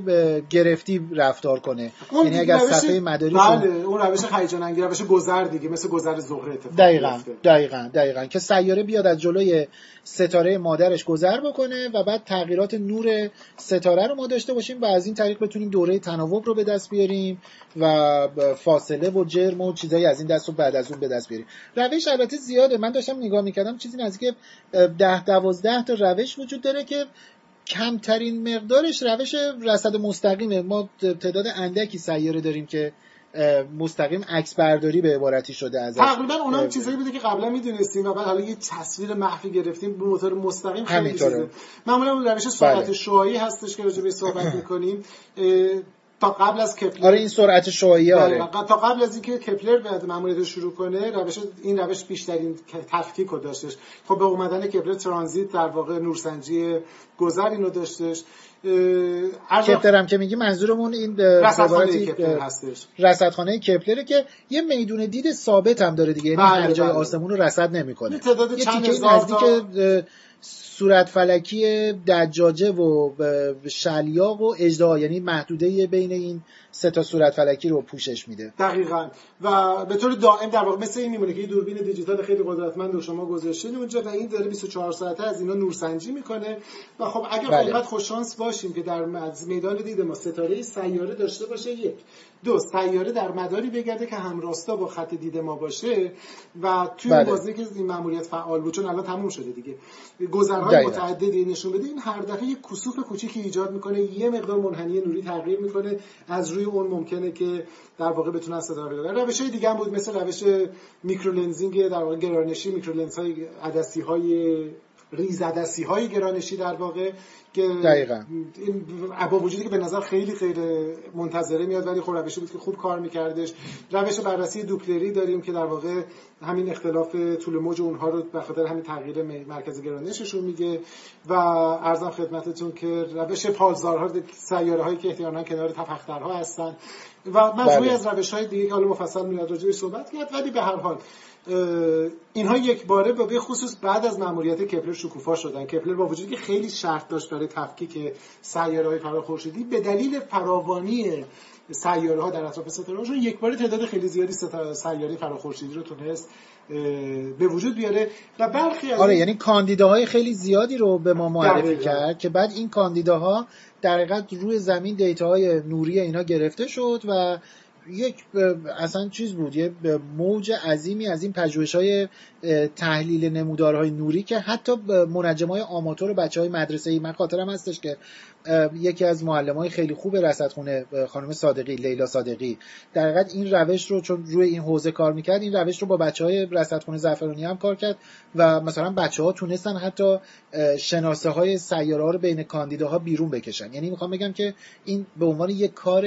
گرفتی رفتار کنه. یعنی اگر صفحه مداری بله اون روش هیجان انگیز روش گذر دیگه مثل گذر زهره اتفاق دقیقاً دقیقاً دقیقاً. که سیاره بیاد از جلوی ستاره مادرش گذر بکنه و بعد تغییرات نور ستاره رو ما داشته باشیم و از این طریق بتونیم دوره تناوب رو به دست بیاریم و فاصله و جرم و چیزایی از این دست رو بعد از اون به دست بیاریم روش البته زیاده. من داشتم نگاه می‌کردم چیزی نزدیک ده دوازده تا روش وجود داره که کمترین مقدارش روش رصد مستقیمه. ما تعداد اندکی سیاره داریم که مستقیم عکس برداری به عبارتی شده ازش. تقریبا اونا هم چیزایی بوده که قبلا می‌دونستیم و بعد حالا یه تصویر مخفی گرفتیم به موتور مستقیم خیلی چیزه. معمولا روش سرعت بله. شعاعی هستش که راجع به صحبت می‌کنیم. تا قبل از کپلر. آره این سرعت شعاعی آره. تا قبل از اینکه کپلر به ماموریت شروع کنه روش این روش بیشترین تفکیک رو داشتش. خب به اومدن کپلر ترانزیت در واقع نورسنجی گذر اینو داشتش. کپلر هم که میگی منظورمون این رصدخانه کپلر هستش. رصدخانه کپلره که یه میدون دید ثابت هم داره دیگه یعنی بله هر جای بله. آسمون رو رصد نمی‌کنه. یه تیکه نزدیک صورت فلکی دجاجه و شلیاق و اجدا یعنی محدوده بین این سه تا صورت فلکی رو پوشش میده. دقیقا. و به طور دائم در واقع مثل این میمونه که دوربین دیجیتال خیلی قدرتمند رو شما گذاشتین. اونجا و این داره 24 ساعته از اینا نورسنجی می‌کنه. و خب اگر بله. خوش خوششانس باشیم که در میدان دید ما ستاره سیاره داشته باشه یک. دو سیاره در مداری بگرده که همراستا با خط دید ما باشه و توی بله. بازی که این ماموریت فعال بود چون الان تموم شده دیگه. گذرهای متعددی نشون بده. این هر دفعه یک کسوف کوچیکی ایجاد می‌کنه یه مقدار منحنی نوری تغییر می‌کنه. از روی اون ممکنه که در واقع بتونه ستاره بده روش های دیگه هم بود مثل روش microlensing در واقع گرانشی microlens های عدسی های ریز عدسی های گرانشی در واقع که دقیقا. این با وجودی که به نظر خیلی غیر منتظره میاد ولی خب روشی بود که خوب کار میکردش روش بررسی دوپلری داریم که در واقع همین اختلاف طول موج اونها رو به خاطر همین تغییر مرکز گرانششون میگه و ارزم خدمتتون که روش پالزارها سیاره هایی که احتمالاً کنار تفخترها هستن و مجموعی بله. از روش های دیگه که حالا مفصل میاد راجعش صحبت کرد ولی به هر حال اینها یک باره و به خصوص بعد از ماموریت کپلر شکوفا شدن. کپلر با وجودی که خیلی شرط داشت برای تفکیک سیاره های فراخورشیدی به دلیل فراوانی سیاره ها در اطراف ستاره هاشون یک بار تعداد خیلی زیادی سیاره فراخورشیدی رو تونست به وجود بیاره. و برخی از آره یعنی کاندیداهای خیلی زیادی رو به ما معرفی کرد که بعد این کاندیداها در روی زمین دیتاهای نوری اینا گرفته شد و یک اصلا چیز بود یه موج عظیمی از این پژوهش های تحلیل نمودارهای نوری که حتی منجم های آماتور و بچه های مدرسه ای من خاطرم هستش که یکی از معلم های خیلی خوب رصدخونه خانم صادقی لیلا صادقی در حقیقت این روش رو چون روی این حوزه کار می‌کرد این روش رو با بچه های رصدخونه زعفرانی هم کار کرد و مثلا بچه ها تونستن حتی شناسه های سیاره ها رو بین کاندیداها بیرون بکشن. یعنی می‌خوام بگم که این به عنوان یک کار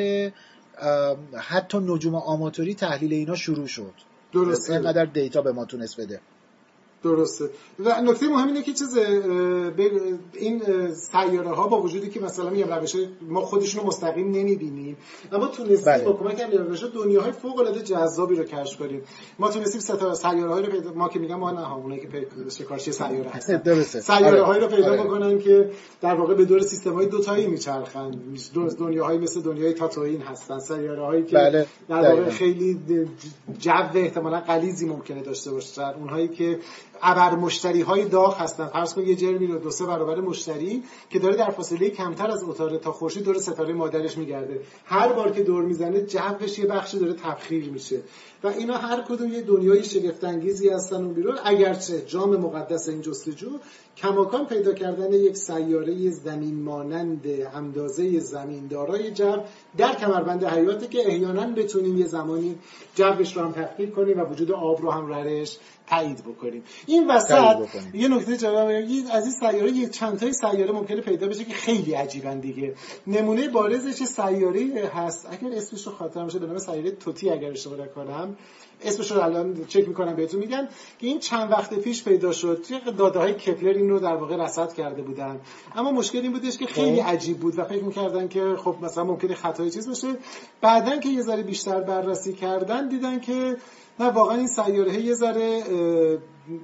حتی نجوم آماتوری تحلیل اینا شروع شد. درسته. اینقدر دیتا به ما تونست بده. درسته. و نکته مهم اینه که چیز این سیاره ها با وجودی که مثلا میگم روش ما خودشون رو مستقیم نمی‌بینیم. اما تونستیم بله. با کمک همین روش دنیاهای فوق العاده جذابی رو کشف کنیم. ما تونستیم ستا سیاره های رو پیدا ما که میگم ما نه اونایی که شکارچی سیاره هستن. درسته. سیاره هایی رو آره. پیدا آره. بکنن که در واقع به دور سیستم های دو تایی میچرخن دنیاهایی مثل دنیای تاتوین هستن. سیاره هایی که بله. در واقع خیلی جو احتمالاً غلیظی ممکنه داشته باشن. اونهایی که ابر مشتری های داغ هستن. فرض کن یه جرمی رو دو سه برابر مشتری که داره در فاصله کمتر از اتاره تا خورشید دور ستاره مادرش میگرده. هر بار که دور می‌زنه جوش یه بخشی داره تبخیر میشه. و اینا هر کدوم یه دنیای شگفت انگیزی هستن اون بیرون. اگرچه جام مقدس این جستجو کماکان پیدا کردن یک سیاره زمین مانند اندازه زمین دارای جو در کمربند حیاته که احیانا بتونیم یه زمانی جوش رو هم تحقیق کنیم و وجود آب رو هم ررش تایید بکنیم. این وسط یه نکته جالب از این سیاره یه چند تای سیاره ممکنه پیدا بشه که خیلی عجیبن دیگه. نمونه بارزش سیاره هست. اگر اسمش رو خاطرم باشه به نام سیاره توتی اگر اشتباه نکنم. اسمش رو الان چک می‌کنم بهتون. میگم که این چند وقت پیش پیدا شد. توی داده های کپلر این رو در واقع رصد کرده بودن. اما مشکل این بودش که خیلی خب. عجیب بود و فکر می‌کردن که خب مثلا ممکنه خطای چیز باشه. بعدا که یه ذره بیشتر بررسی کردن دیدن که نه واقعا این سیاره یه ذره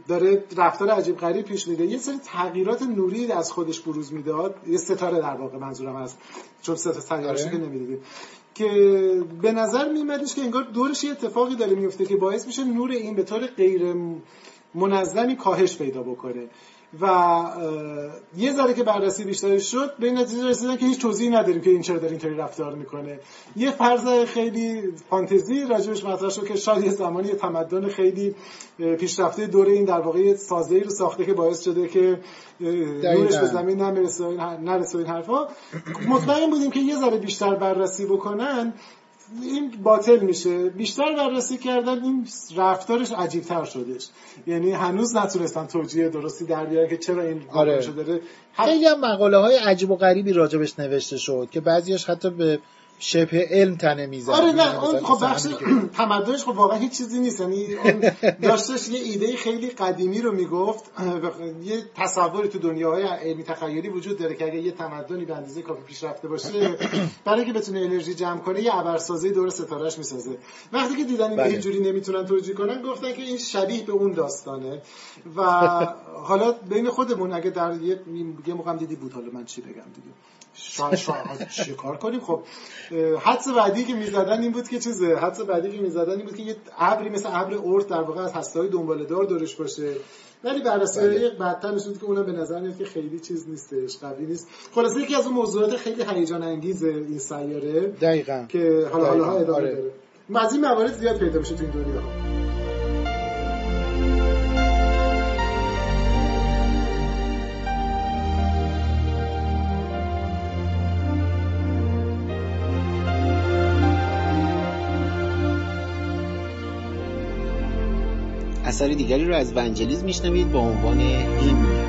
داره رفتار عجیب غریب پیش میده یه سری تغییرات نوری از خودش بروز می‌داد یه ستاره در واقع منظورم هست. چون ستاره سیاره که نمی‌دیدیم. که به نظر میمدش که انگار دورش یه اتفاقی داره میفته که باعث میشه نور این به طور غیر منظمی کاهش پیدا بکنه. و یه ذره که بررسی بیشتری شد به این نتیجه رسیدن که هیچ توضیحی نداریم که این چرا داره اینطوری رفتار می‌کنه. یه فرض خیلی فانتزی راجبش مطرح شد که شاید یه زمانی یه تمدن خیلی پیشرفته دوره این در واقع یه سازه‌ای رو ساخته که باعث شده که نورش به زمین نرسه این حرفا. مطمئن بودیم که یه ذره بیشتر بررسی بکنن این باطل میشه. بیشتر بررسی کردن این رفتارش عجیب تر شدش. یعنی هنوز نتونستن توجیه درستی در بیارن که چرا این آره. داره. خیلی هم مقاله های عجیب و غریبی راجبش نوشته شد که بعضیش حتی به شبه علم تنه میزن آره نه اون خب بخش تمدنش خب واقعا هیچ چیزی نیست. یعنی داشتش یه ایده خیلی قدیمی رو می‌گفت. یه تصوری تو دنیاهای علمی تخیلی وجود داره که اگه یه تمدنی به اندازه کافی پیشرفته باشه برای اینکه بتونه انرژی جمع کنه یه ابرسازی دور ستارهش می‌سازه. وقتی که دیدن این بله. جوری نمی‌تونن توجیه کنن گفتن که این شبیه به اون داستانه. و حالا بین خودمون اگه در یه یه دیدی بود حالا من چی بگم دیگه. شاید شاید کار کنیم؟ خب حدس بعدی که می‌زدن این بود که چیزه؟ حدس بعدی که می‌زدن این بود که یه ابری مثل ابر اورت در واقع از هسته های دنباله دار دورش باشه. ولی بررسی بله. بعدتر نشد که اونم به نظر میاد که خیلی چیز نیستش قوی نیست. خلاصه یکی از اون موضوعات خیلی هیجان انگیز این سیاره دقیقاً. که حالا حالا ادامه آره. داره. از این موارد زیاد پیدا میشه تو این دنیا. اثر دیگری رو از ونجلیز میشنوید با عنوان هیم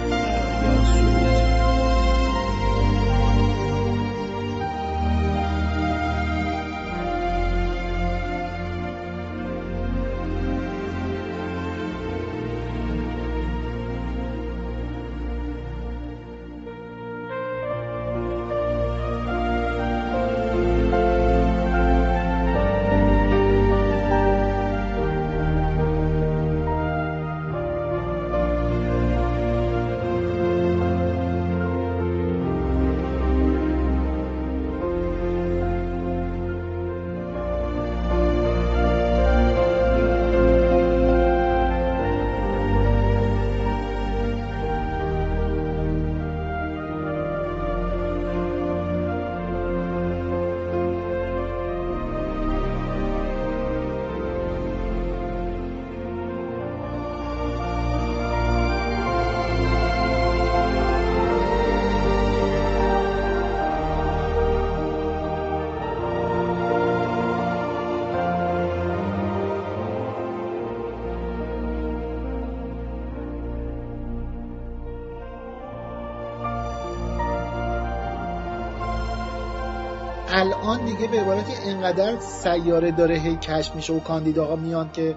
الان دیگه به عبارتی انقدر سیاره داره هی کشف میشه و کاندیداها میان که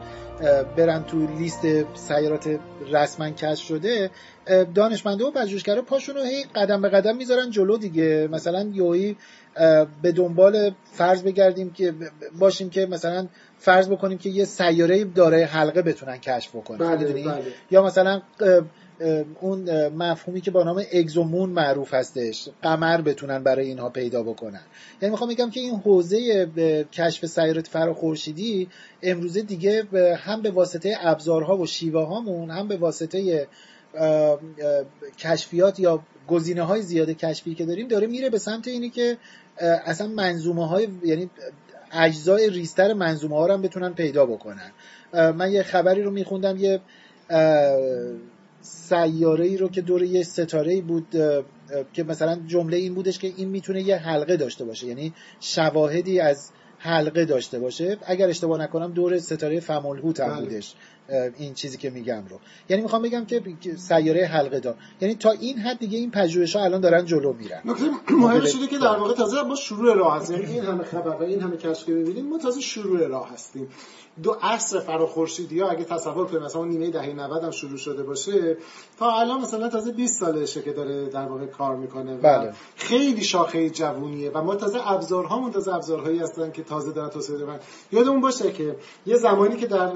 برن تو لیست سیارات رسما کشف شده دانشمنده و پژوهشگرا پاشون رو هی قدم به قدم می‌ذارن جلو دیگه. مثلا یوهی به دنبال فرض بگردیم که باشیم که مثلا فرض بکنیم که یه سیاره داره حلقه بتونن کشف بکنن. بله، بله. یا مثلا اون مفهومی که با نام اگزومون معروف هستش قمر بتونن برای اینها پیدا بکنن. یعنی می‌خوام بگم که این حوزه کشف سیارات فراخورشیدی امروزه دیگه هم به واسطه ابزارها و شیوه هامون هم به واسطه کشفیات یا گزینه های زیاد کشفی که داریم داره میره به سمت اینی که اصلا منظومه های یعنی اجزای ریستر منظومه ها رو هم بتونن پیدا بکنن. من یه خبری رو میخوندم یه سیاره ای رو که دور یه ستاره ای بود که مثلا جمله این بودش که این می‌تونه یه حلقه داشته باشه یعنی شواهدی از حلقه داشته باشه. اگر اشتباه نکنم دور ستاره فمالهوت هم بله. بودش این چیزی که میگم رو. یعنی می‌خوام بگم که سیاره حلقه دار. یعنی تا این حد دیگه این پژوهش ها الان دارن جلو میرن. نکته مهم شده که در واقع تازه ما شروع راه هستیم. یعنی این همه خبر و این همه کشف که می‌بینیم ما تازه شروع راه هستیم. دو عصر فراخورشیدی ها اگه تصور کنیم مثلا نیمه دهه 90 هم شروع شده باشه تا الان مثلا تازه 20 سالشه که داره در واقع کار می‌کنه بله. خیلی شاخه جوونیه و ما تازه ابزارهامون تازه ابزارهایی هستن که تازه دارن توسعه دارن یادمون باشه که یه زمانی که در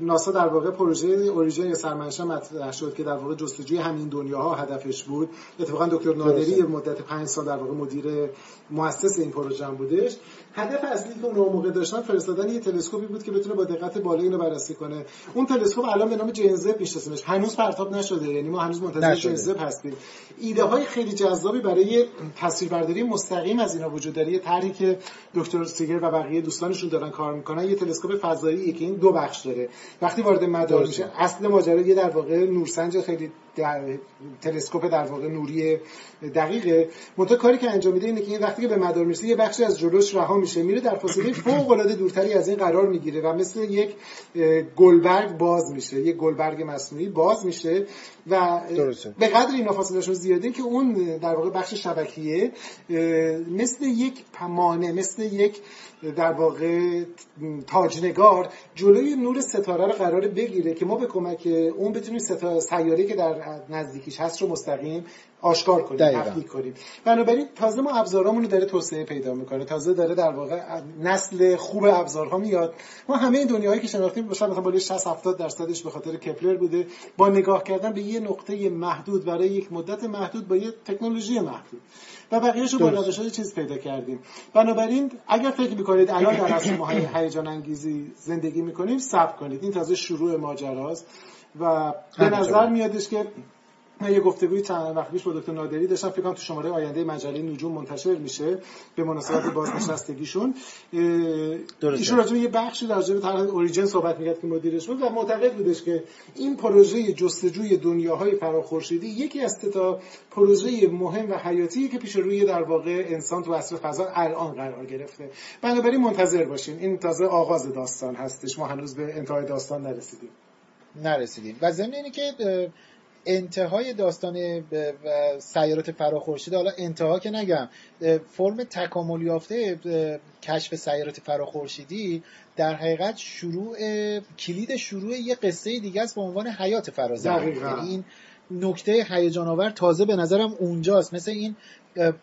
ناسا در واقع پروژه اوریجن یا سرمنشأ مطرح شد که در واقع جستجوی همین دنیاها هدفش بود. اتفاقا دکتر نادری مدت 5 سال در واقع مدیر مؤسس این پروژه بودش. هدف اصلی که اون موقع داشتن فرستادن یه تلسکوپی بود که بتونه با دقت بالا اینو بررسی کنه. اون تلسکوپ الان به نام جنزب میشناسیمش. هنوز پرتاب نشده یعنی ما هنوز منتظر جنزب هستیم. ایده های خیلی جذابی برای تصویربرداری مستقیم از اینا وجود داره. یه طرحی که دکتر سیگر و بقیه دوستانشون دارن کار می‌کنن یه تلسکوپ فضایی که این دو بخش داره. وقتی وارد مدار میشه اصل ماجرا یه در واقع نورسنج خیلی در تلسکوپ در واقع نوری دقیقه. منتها کاری که انجام میده اینه که این وقتی که به مدار می‌رسه یه بخشی از جلوش رها میشه. میره در فاصله فوق العاده دورتری از این قرار می‌گیره و مثل یک گلبرگ باز میشه. یک گلبرگ مصنوعی باز میشه و به قدر اینا فاصلهشون زیاده که اون در واقع بخش شبکیه مثل یک پمانه مثل یک در واقع تاجنگار جلوی نور ستاره رو قرار بگیره که ما به کمک اون بتونیم سیاره که در نزدیکیش هست رو مستقیم آشکار کنیم تفکیک کنیم. بنابراین تازه ما ابزارامون رو داره توسعه پیدا می‌کنه. تازه داره در واقع نسل خوب ابزارها میاد. ما همه این دنیاهایی که شناختیم مثلا مثلا بالای 60 70 درصدش به خاطر کپلر بوده با نگاه کردن به یه نقطه محدود برای یک مدت محدود با یه تکنولوژی محدود. و بقیه‌شو با روش چیز پیدا کردیم. بنابراین اگر فکر می‌کنید الان در عصر ما هیجان انگیزی زندگی می‌کنیم صبر کنید. این تازه شروع ماجراست. و به نظر میادش که من یه گفتگوی چند وقت پیش با دکتر نادری داشتم. فکر کنم تو شماره آینده مجله نجوم منتشر میشه به مناسبت بازنشستگیشون. ایشون راجع یه بخشی در به طرح اوریجن صحبت می‌کرد که مدیرش بود و معتقد بودش که این پروژه جستجوی دنیاهای فراخورشیدی یکی از تا پروژه مهم و حیاتی که پیش روی در واقع انسان تو عصر فضا الان قرار گرفته. بنابراین منتظر باشین. این تازه آغاز داستان هستش. ما هنوز به انتهای داستان نرسیدیم. نرسیدیم. و ضمن اینی که انتهای داستان سیارات فراخورشیدی حالا انتها که نگم فرم تکامل یافته کشف سیارات فراخورشیدی در حقیقت شروع کلید شروع یه قصه دیگه است به عنوان حیات فرازمین یعنی این نکته هیجان آور تازه به نظرم اونجاست. مثل این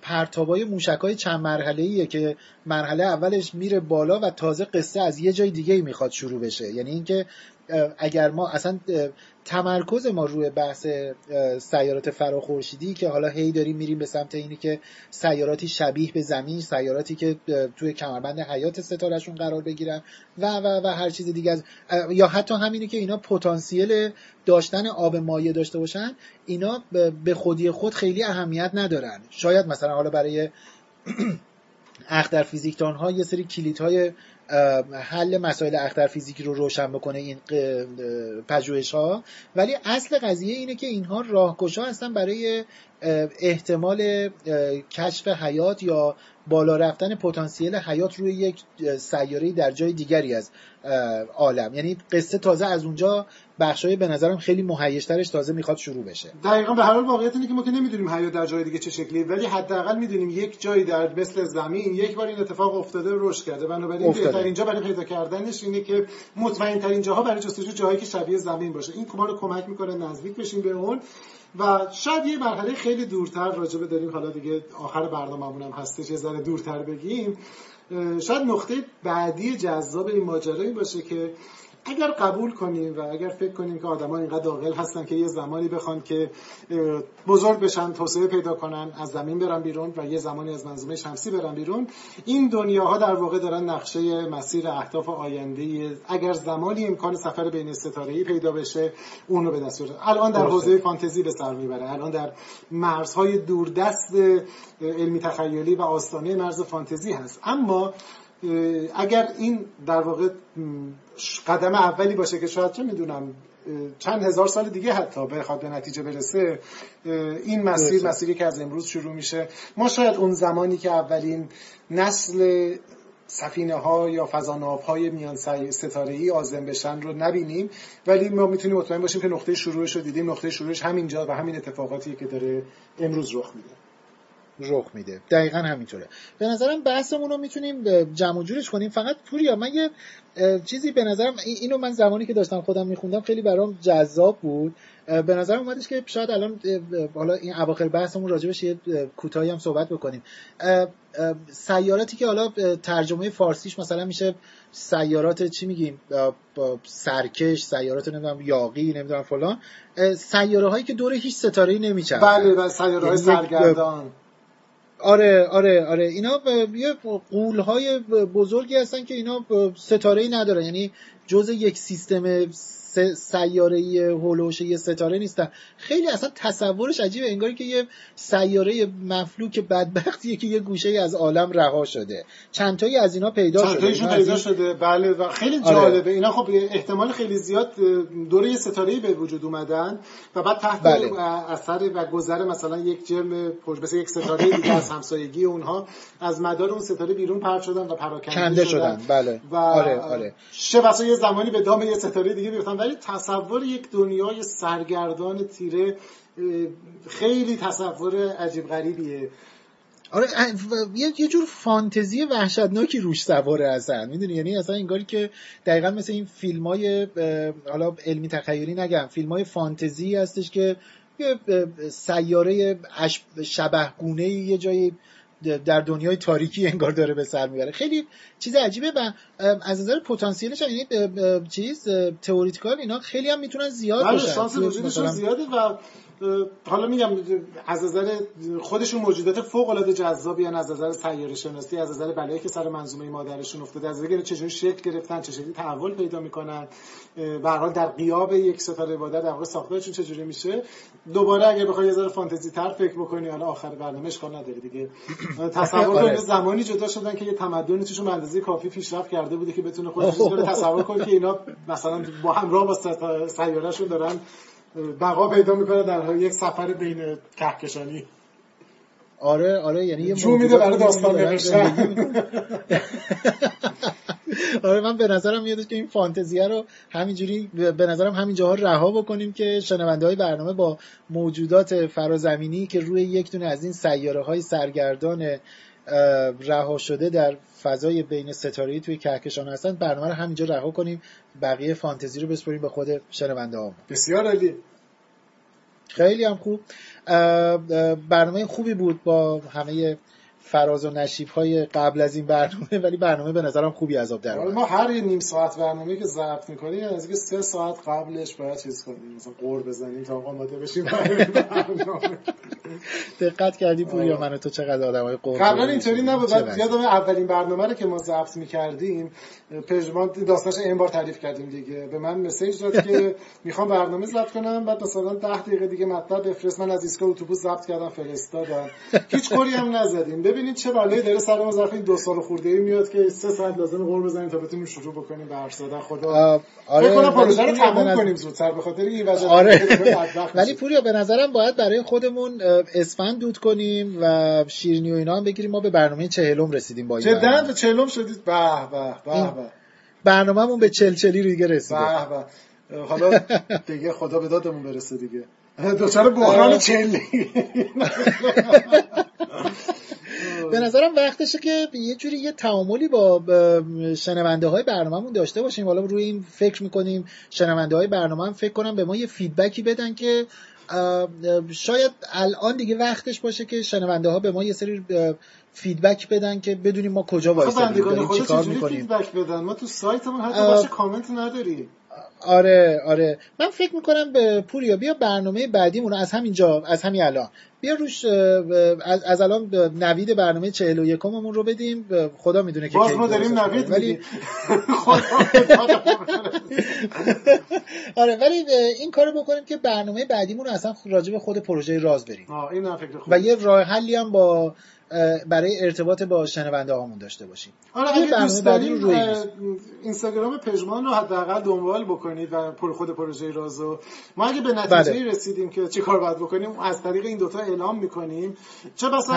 پرتابای موشکای چند مرحله ایه که مرحله اولش میره بالا و تازه قصه از یه جای دیگه می‌خواد شروع بشه. یعنی اینکه اگر ما اصلا تمرکز ما روی بحث سیارات فراخورشیدی که حالا هی داریم میریم به سمت اینی که سیاراتی شبیه به زمین سیاراتی که توی کمربند حیات ستارهشون قرار بگیرن و و و هر چیز دیگه از یا حتی همینی که اینا پتانسیل داشتن آب مایع داشته باشن اینا به خودی خود خیلی اهمیت ندارن. شاید مثلا حالا برای اختر فیزیکدان ها یه سری کلیت های حل مسائل اختر فیزیکی رو روشن بکنه این پژوهش ها ولی اصل قضیه اینه که اینها راهگشا هستن برای احتمال کشف حیات یا بالا رفتن پتانسیل حیات روی یک سیاره در جای دیگری از عالم. یعنی قصه تازه از اونجا بخشای به نظرم خیلی مهیجترش تازه می‌خواد شروع بشه. دقیقا به هر حال واقعیت اینه که ما که نمی‌دونیم حیات در جای دیگه چه شکلی ولی حداقل می‌دونیم یک جایی در مثل زمین یک بار این اتفاق افتاده رشد کرده. بنابراین بهترین جا برای پیدا کردنش اینه که مطمئن ترین جاها برای جستجو جایی که شبیه زمین باشه. این ما رو کمک می‌کنه نزدیک بشیم به اون. و شاید یه مرحله خیلی دورتر راجبه داریم. حالا دیگه آخر برنامه‌مون هم هستش یه ذره دورتر بگیم. شاید نقطه بعدی جذاب این ماجرا باشه که اگر قبول کنیم و اگر فکر کنیم که آدما اینقدر عاقل هستن که یه زمانی بخوان که بزرگ بشن توسعه پیدا کنن از زمین برن بیرون و یه زمانی از منظومه شمسی برن بیرون این دنیاها در واقع دارن نقشه مسیر اهداف آینده اگر زمانی امکان سفر بین ستاره‌ای پیدا بشه اون رو به دست بیاره الان در حوزه فانتزی به سر می‌بره. الان در مرزهای دوردست علمی تخیلی و آستانه مرز فانتزی هست. اما اگر این در واقع قدم اولی باشه که شاید چه می‌دونم چند هزار سال دیگه حتی بخواد به نتیجه برسه این مسیر مسیری که از امروز شروع میشه ما شاید اون زمانی که اولین نسل سفینه ها یا فضاناب های میان ستاره ای آزم بشن رو نبینیم ولی ما می‌تونیم مطمئن باشیم که نقطه شروعش رو دیدیم. نقطه شروعش همینجا و همین اتفاقاتی که داره امروز رخ میده. رخ میده. دقیقا همینطوره. به نظرم بحثمون رو می‌تونیم جمع جورش کنیم. فقط پوریا من یه چیزی به نظرم اینو من زمانی که داشتم خودم میخوندم خیلی برام جذاب بود. به نظرم اومدش که شاید الان حالا این اواخر بحثمون راجبش یه کوتاهی هم صحبت بکنیم. سیاراتی که حالا ترجمه فارسیش مثلا میشه سیارات چی میگیم؟ سرکش سیارات نمی‌دونم یاقی نمی‌دونم فلان. سیاره هایی که دور هیچ ستاره ای نمیچرخن بله و سیاره های یعنی سرگردان. آره آره آره. اینا یه قول های بزرگی هستن که اینا ستاره ای ندارن. یعنی جز یک سیستم سیاره هولوش یه ستاره نیستن. خیلی اصلا تصورش عجیبه. انگاری که یه سیاره مفلوک بدبختیه که یه گوشه از عالم رها شده. چند تایی از اینا پیدا چند شده پیدا شده. بله و خیلی آره. جالبه. اینا خب احتمال خیلی زیاد دوره یه ستاره به وجود اومدن و بعد تحت بله. اثر و گذر مثلا یک جرم مثل یک ستاره دیگه از همسایگی اونها از مدار اون ستاره بیرون پرت شدن و پراکنده شدن, شدن. بله. و آره آره. چه یه زمانی به دام یه ستاره دیگه بیفتن ولی تصور یک دنیای سرگردان تیره خیلی تصور عجیب غریبیه. آره یه جور فانتزی وحشتناکی روش سواره هستن می‌دونی؟ یعنی اصلا انگاری که دقیقا مثل این فیلم های حالا علمی تخیلی نگم فیلم های فانتزی هستش که سیاره شبهگونه یه جایی در دنیای تاریکی انگار داره به سر می‌بره. خیلی چیز عجیبه و از نظر پتانسیلش یعنی چیز تئوریکال اینا خیلی هم می‌تونن زیاد بله، باشن. زیاده و حالا میگم از نظر خودشون موجودات فوق العاده جذابی از نظر سیاره شناسی از نظر بلایی که سر منظومه مادرشون افتاده از نظر چجوری شکل گرفتن چجوری تحول پیدا می‌کنن به حال در قیاب یک ستاره مادر در واقع ساختارشون چجوری میشه دوباره اگه بخوای یه ذره فانتزی تر فکر بکنی حالا آخر برنامه اشکال نداره دیگه تصور. کن زمانی جدا شدن که یه تمدنی توشون اندازه کافی پیشرفت کرده بوده که بتونه خودش تصور کنه که اینا مثلا با همراه با سیارهشون دارن بقا پیدا می‌کنه در یک سفر بین کهکشانی. آره آره یعنی یه میده برای داستان آره من به نظرم میادش که این فانتزیه رو همینجوری به نظرم همین جاها رها بکنیم که شنونده های برنامه با موجودات فرازمینی که روی یک دونه از این سیاره های سرگردان رها شده در فضای بین ستاره‌ای توی کهکشان هستن. برنامه رو همینجا رها کنیم. بقیه فانتزی رو بسپریم به خود شنونده ها بسیار عالی. خیلی هم خوب. برنامه خوبی بود با همه فراز و نشیب های قبل از این برنامه ولی برنامه به نظرم خوبی عذاب در ما هر نیم ساعت برنامه که ضبط می‌کنیم از اینکه سه ساعت قبلش باید چیز کنیم. مثلا قور بزنیم تا آماده بشیم. برنامه دقت کردی پوریا من تو چقدر آدمای قوی قبلا اینطوری نبود. بعد یادم اولین برنامه رو که ما ضبط می‌کردیم پژمان داستانش این بار تعریف کردیم دیگه. به من مسیج داد که می‌خوام برنامه ضبط کنم. بعد مثلا 10 دقیقه دیگه مطلب بفرست. من از ایستگاه اتوبوس ضبط کردم فرستادم. هیچ کوری هم نزدیم. ببینید چه بلایی داره سر ما ظرف دو سال خورده ای میاد که سه ساعت لازم قور بزنیم تا بتونیم شروع بکنیم به حرف زدن خدا. آره فکر کنم پروژه رو تموم کنیم زودتر به خاطر این وجه آره. ولی پوریا به نظرم باید برای خودمون اسفند دود کنیم و شیرینی و اینا هم بگیریم. ما به برنامه چهلم رسیدیم با این جدا به چهلم شدید؟ به به به به. برنامه‌مون به چلچلی رو دیگه رسیده. به به. حالا دیگه خدا به دادمون برسه دیگه. دوچار بحران چلی. به نظرم وقتشه که یه جوری یه تعاملی با شنونده های برنامهمون داشته باشیم. حالا روی این فکر می‌کنیم. شنونده های برنامه هم فکر کنم به ما یه فیدبکی بدن که شاید الان دیگه وقتش باشه که شنونده ها به ما یه سری feedback بدن که بدونیم ما کجا وایسادیم داریم چیکار می‌کنیم. feedback بدن؟ ما تو سایتمون حتی باشه کامنت نداریم. آره آره. من فکر می‌کنم به پوریا بیا برنامه بعدیمون از همینجا از همین الان. بیا روش از, از الان نوید برنامه 41 همون رو بدیم. خدا می‌دونه که باز ما داریم نوید ولی آره ولی این کارو بکنیم که برنامه بعدیمون رو اصلا راجع به خود پروژه راز بریم. این و یه راه حلی هم با برای ارتباط با شنونده هامون داشته باشیم. آره اگه دوست داریم اینستاگرام پژمان رو حداقل دنبال بکنید و پر خود پروژه رازو ما اگه به نتیجه بله. رسیدیم که چه کار باید بکنیم از طریق این دوتا اعلام می‌کنیم. چه بسا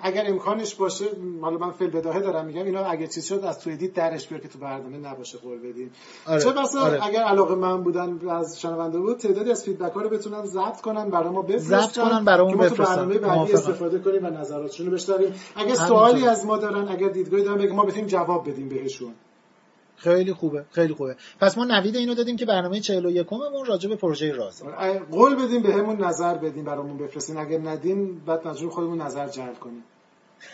اگر امکانش باشه حالا من فیل بداهه دارم میگم اینا اگه چیز شد از توی دید درش بیار که تو برنامه نباشه قول بدیم آره. چه بسا آره. اگر علاقه من بودن از شنونده بود تعدادی از فیدبک ها رو بتونن ضبط کنن برای ما بفرستن ضبط کنن برامون بفرستن. برنامه بعدی استفاده کنیم و نظراتشون رو بشنویم. اگه سوالی از ما دارن اگر دیدگاهی دارن بگیم ما بتونیم جواب بدیم بهشون. خیلی خوبه خیلی خوبه. پس ما نوید اینو دادیم که برنامه 41 مون راجع به پروژه راز قول بدیم بهمون به نظر بدیم برامون بفرستین. اگر ندیم بعد مجبور خودمون نظر جلب کنیم.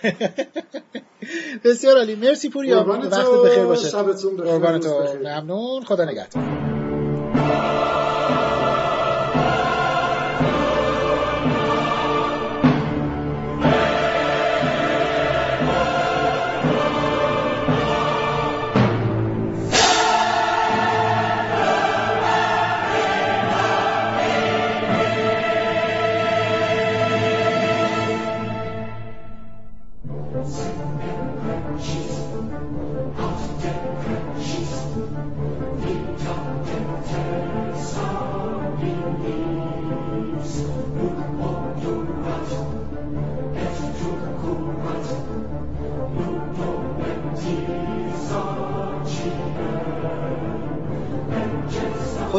بسیار عالی. مرسی پوریا. وقت بخیر باشه. شبتون بخیر. ممنون. خدا نگهدار.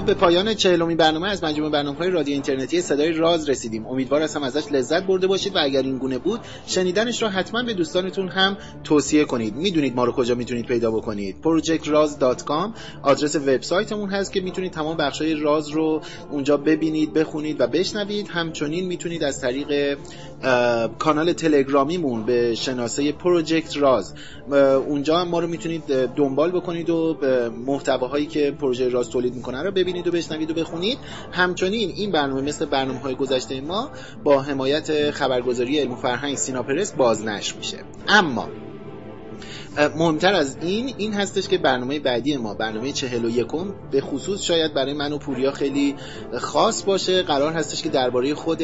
خب به پایان چهلمین برنامه از مجموعه برنامه های رادیو اینترنتی صدای راز رسیدیم. امیدوار هستم ازش لذت برده باشید و اگر این گونه بود شنیدنش را حتما به دوستانتون هم توصیه کنید. می‌دونید ما رو کجا می‌تونید پیدا بکنید. projectraz.com آدرس وبسایتمون هست که می‌تونید تمام بخشای راز رو اونجا ببینید بخونید و بشنوید. همچنین می‌تونید از طریق کانال تلگرامیمون به شناسه پروژکت راز اونجا هم ما رو می‌تونید دنبال بکنید و محتواهایی که پروژه راز تولید می‌کنه رو ببینید. و بشنوید و بخونید. همچنین این برنامه مثل برنامه های گذشته ما با حمایت خبرگزاری علم و فرهنگ سیناپرس بازنشر میشه. اما مهمتر از این این هستش که برنامه بعدی ما برنامه چهل و یکم به خصوص شاید برای من و پوریا خیلی خاص باشه. قرار هستش که درباره خود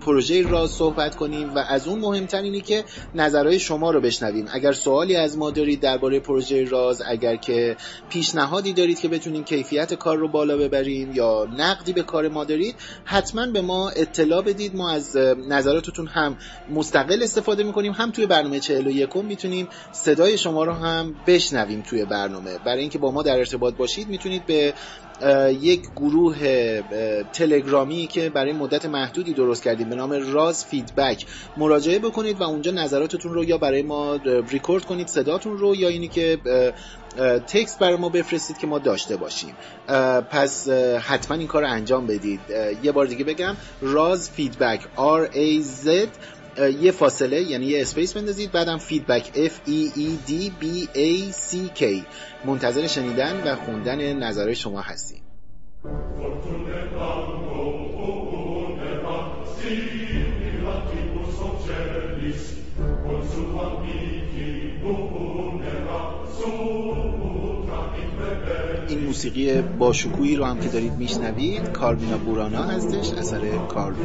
پروژه راز صحبت کنیم و از اون مهمتر اینه که نظرهای شما رو بشنویم. اگر سوالی از ما دارید درباره پروژه راز اگر که پیشنهادی دارید که بتونیم کیفیت کار رو بالا ببریم یا نقدی به کار ما دارید حتما به ما اطلاع بدید. ما از نظراتتون هم مستقل استفاده می‌کنیم. هم توی برنامه چهل و یکم می‌تونیم صدای شما رو هم بشنویم توی برنامه. برای اینکه با ما در ارتباط باشید می‌تونید به یک گروه تلگرامی که برای مدت محدودی درست کردیم به نام راز فیدبک مراجعه بکنید و اونجا نظراتتون رو یا برای ما ریکورد کنید صداتون رو یا اینی که text برای ما بفرستید که ما داشته باشیم. پس حتما این کار رو انجام بدید. یه بار دیگه بگم راز feedback R A Z یه فاصله یعنی یه space بندازید بعدم feedback F E E D B A C K. منتظر شنیدن و خوندن نظرهای شما هستیم. این موسیقی با شکویی رو هم که دارید میشنوید کاربینا بورانا هستش اثر کارلو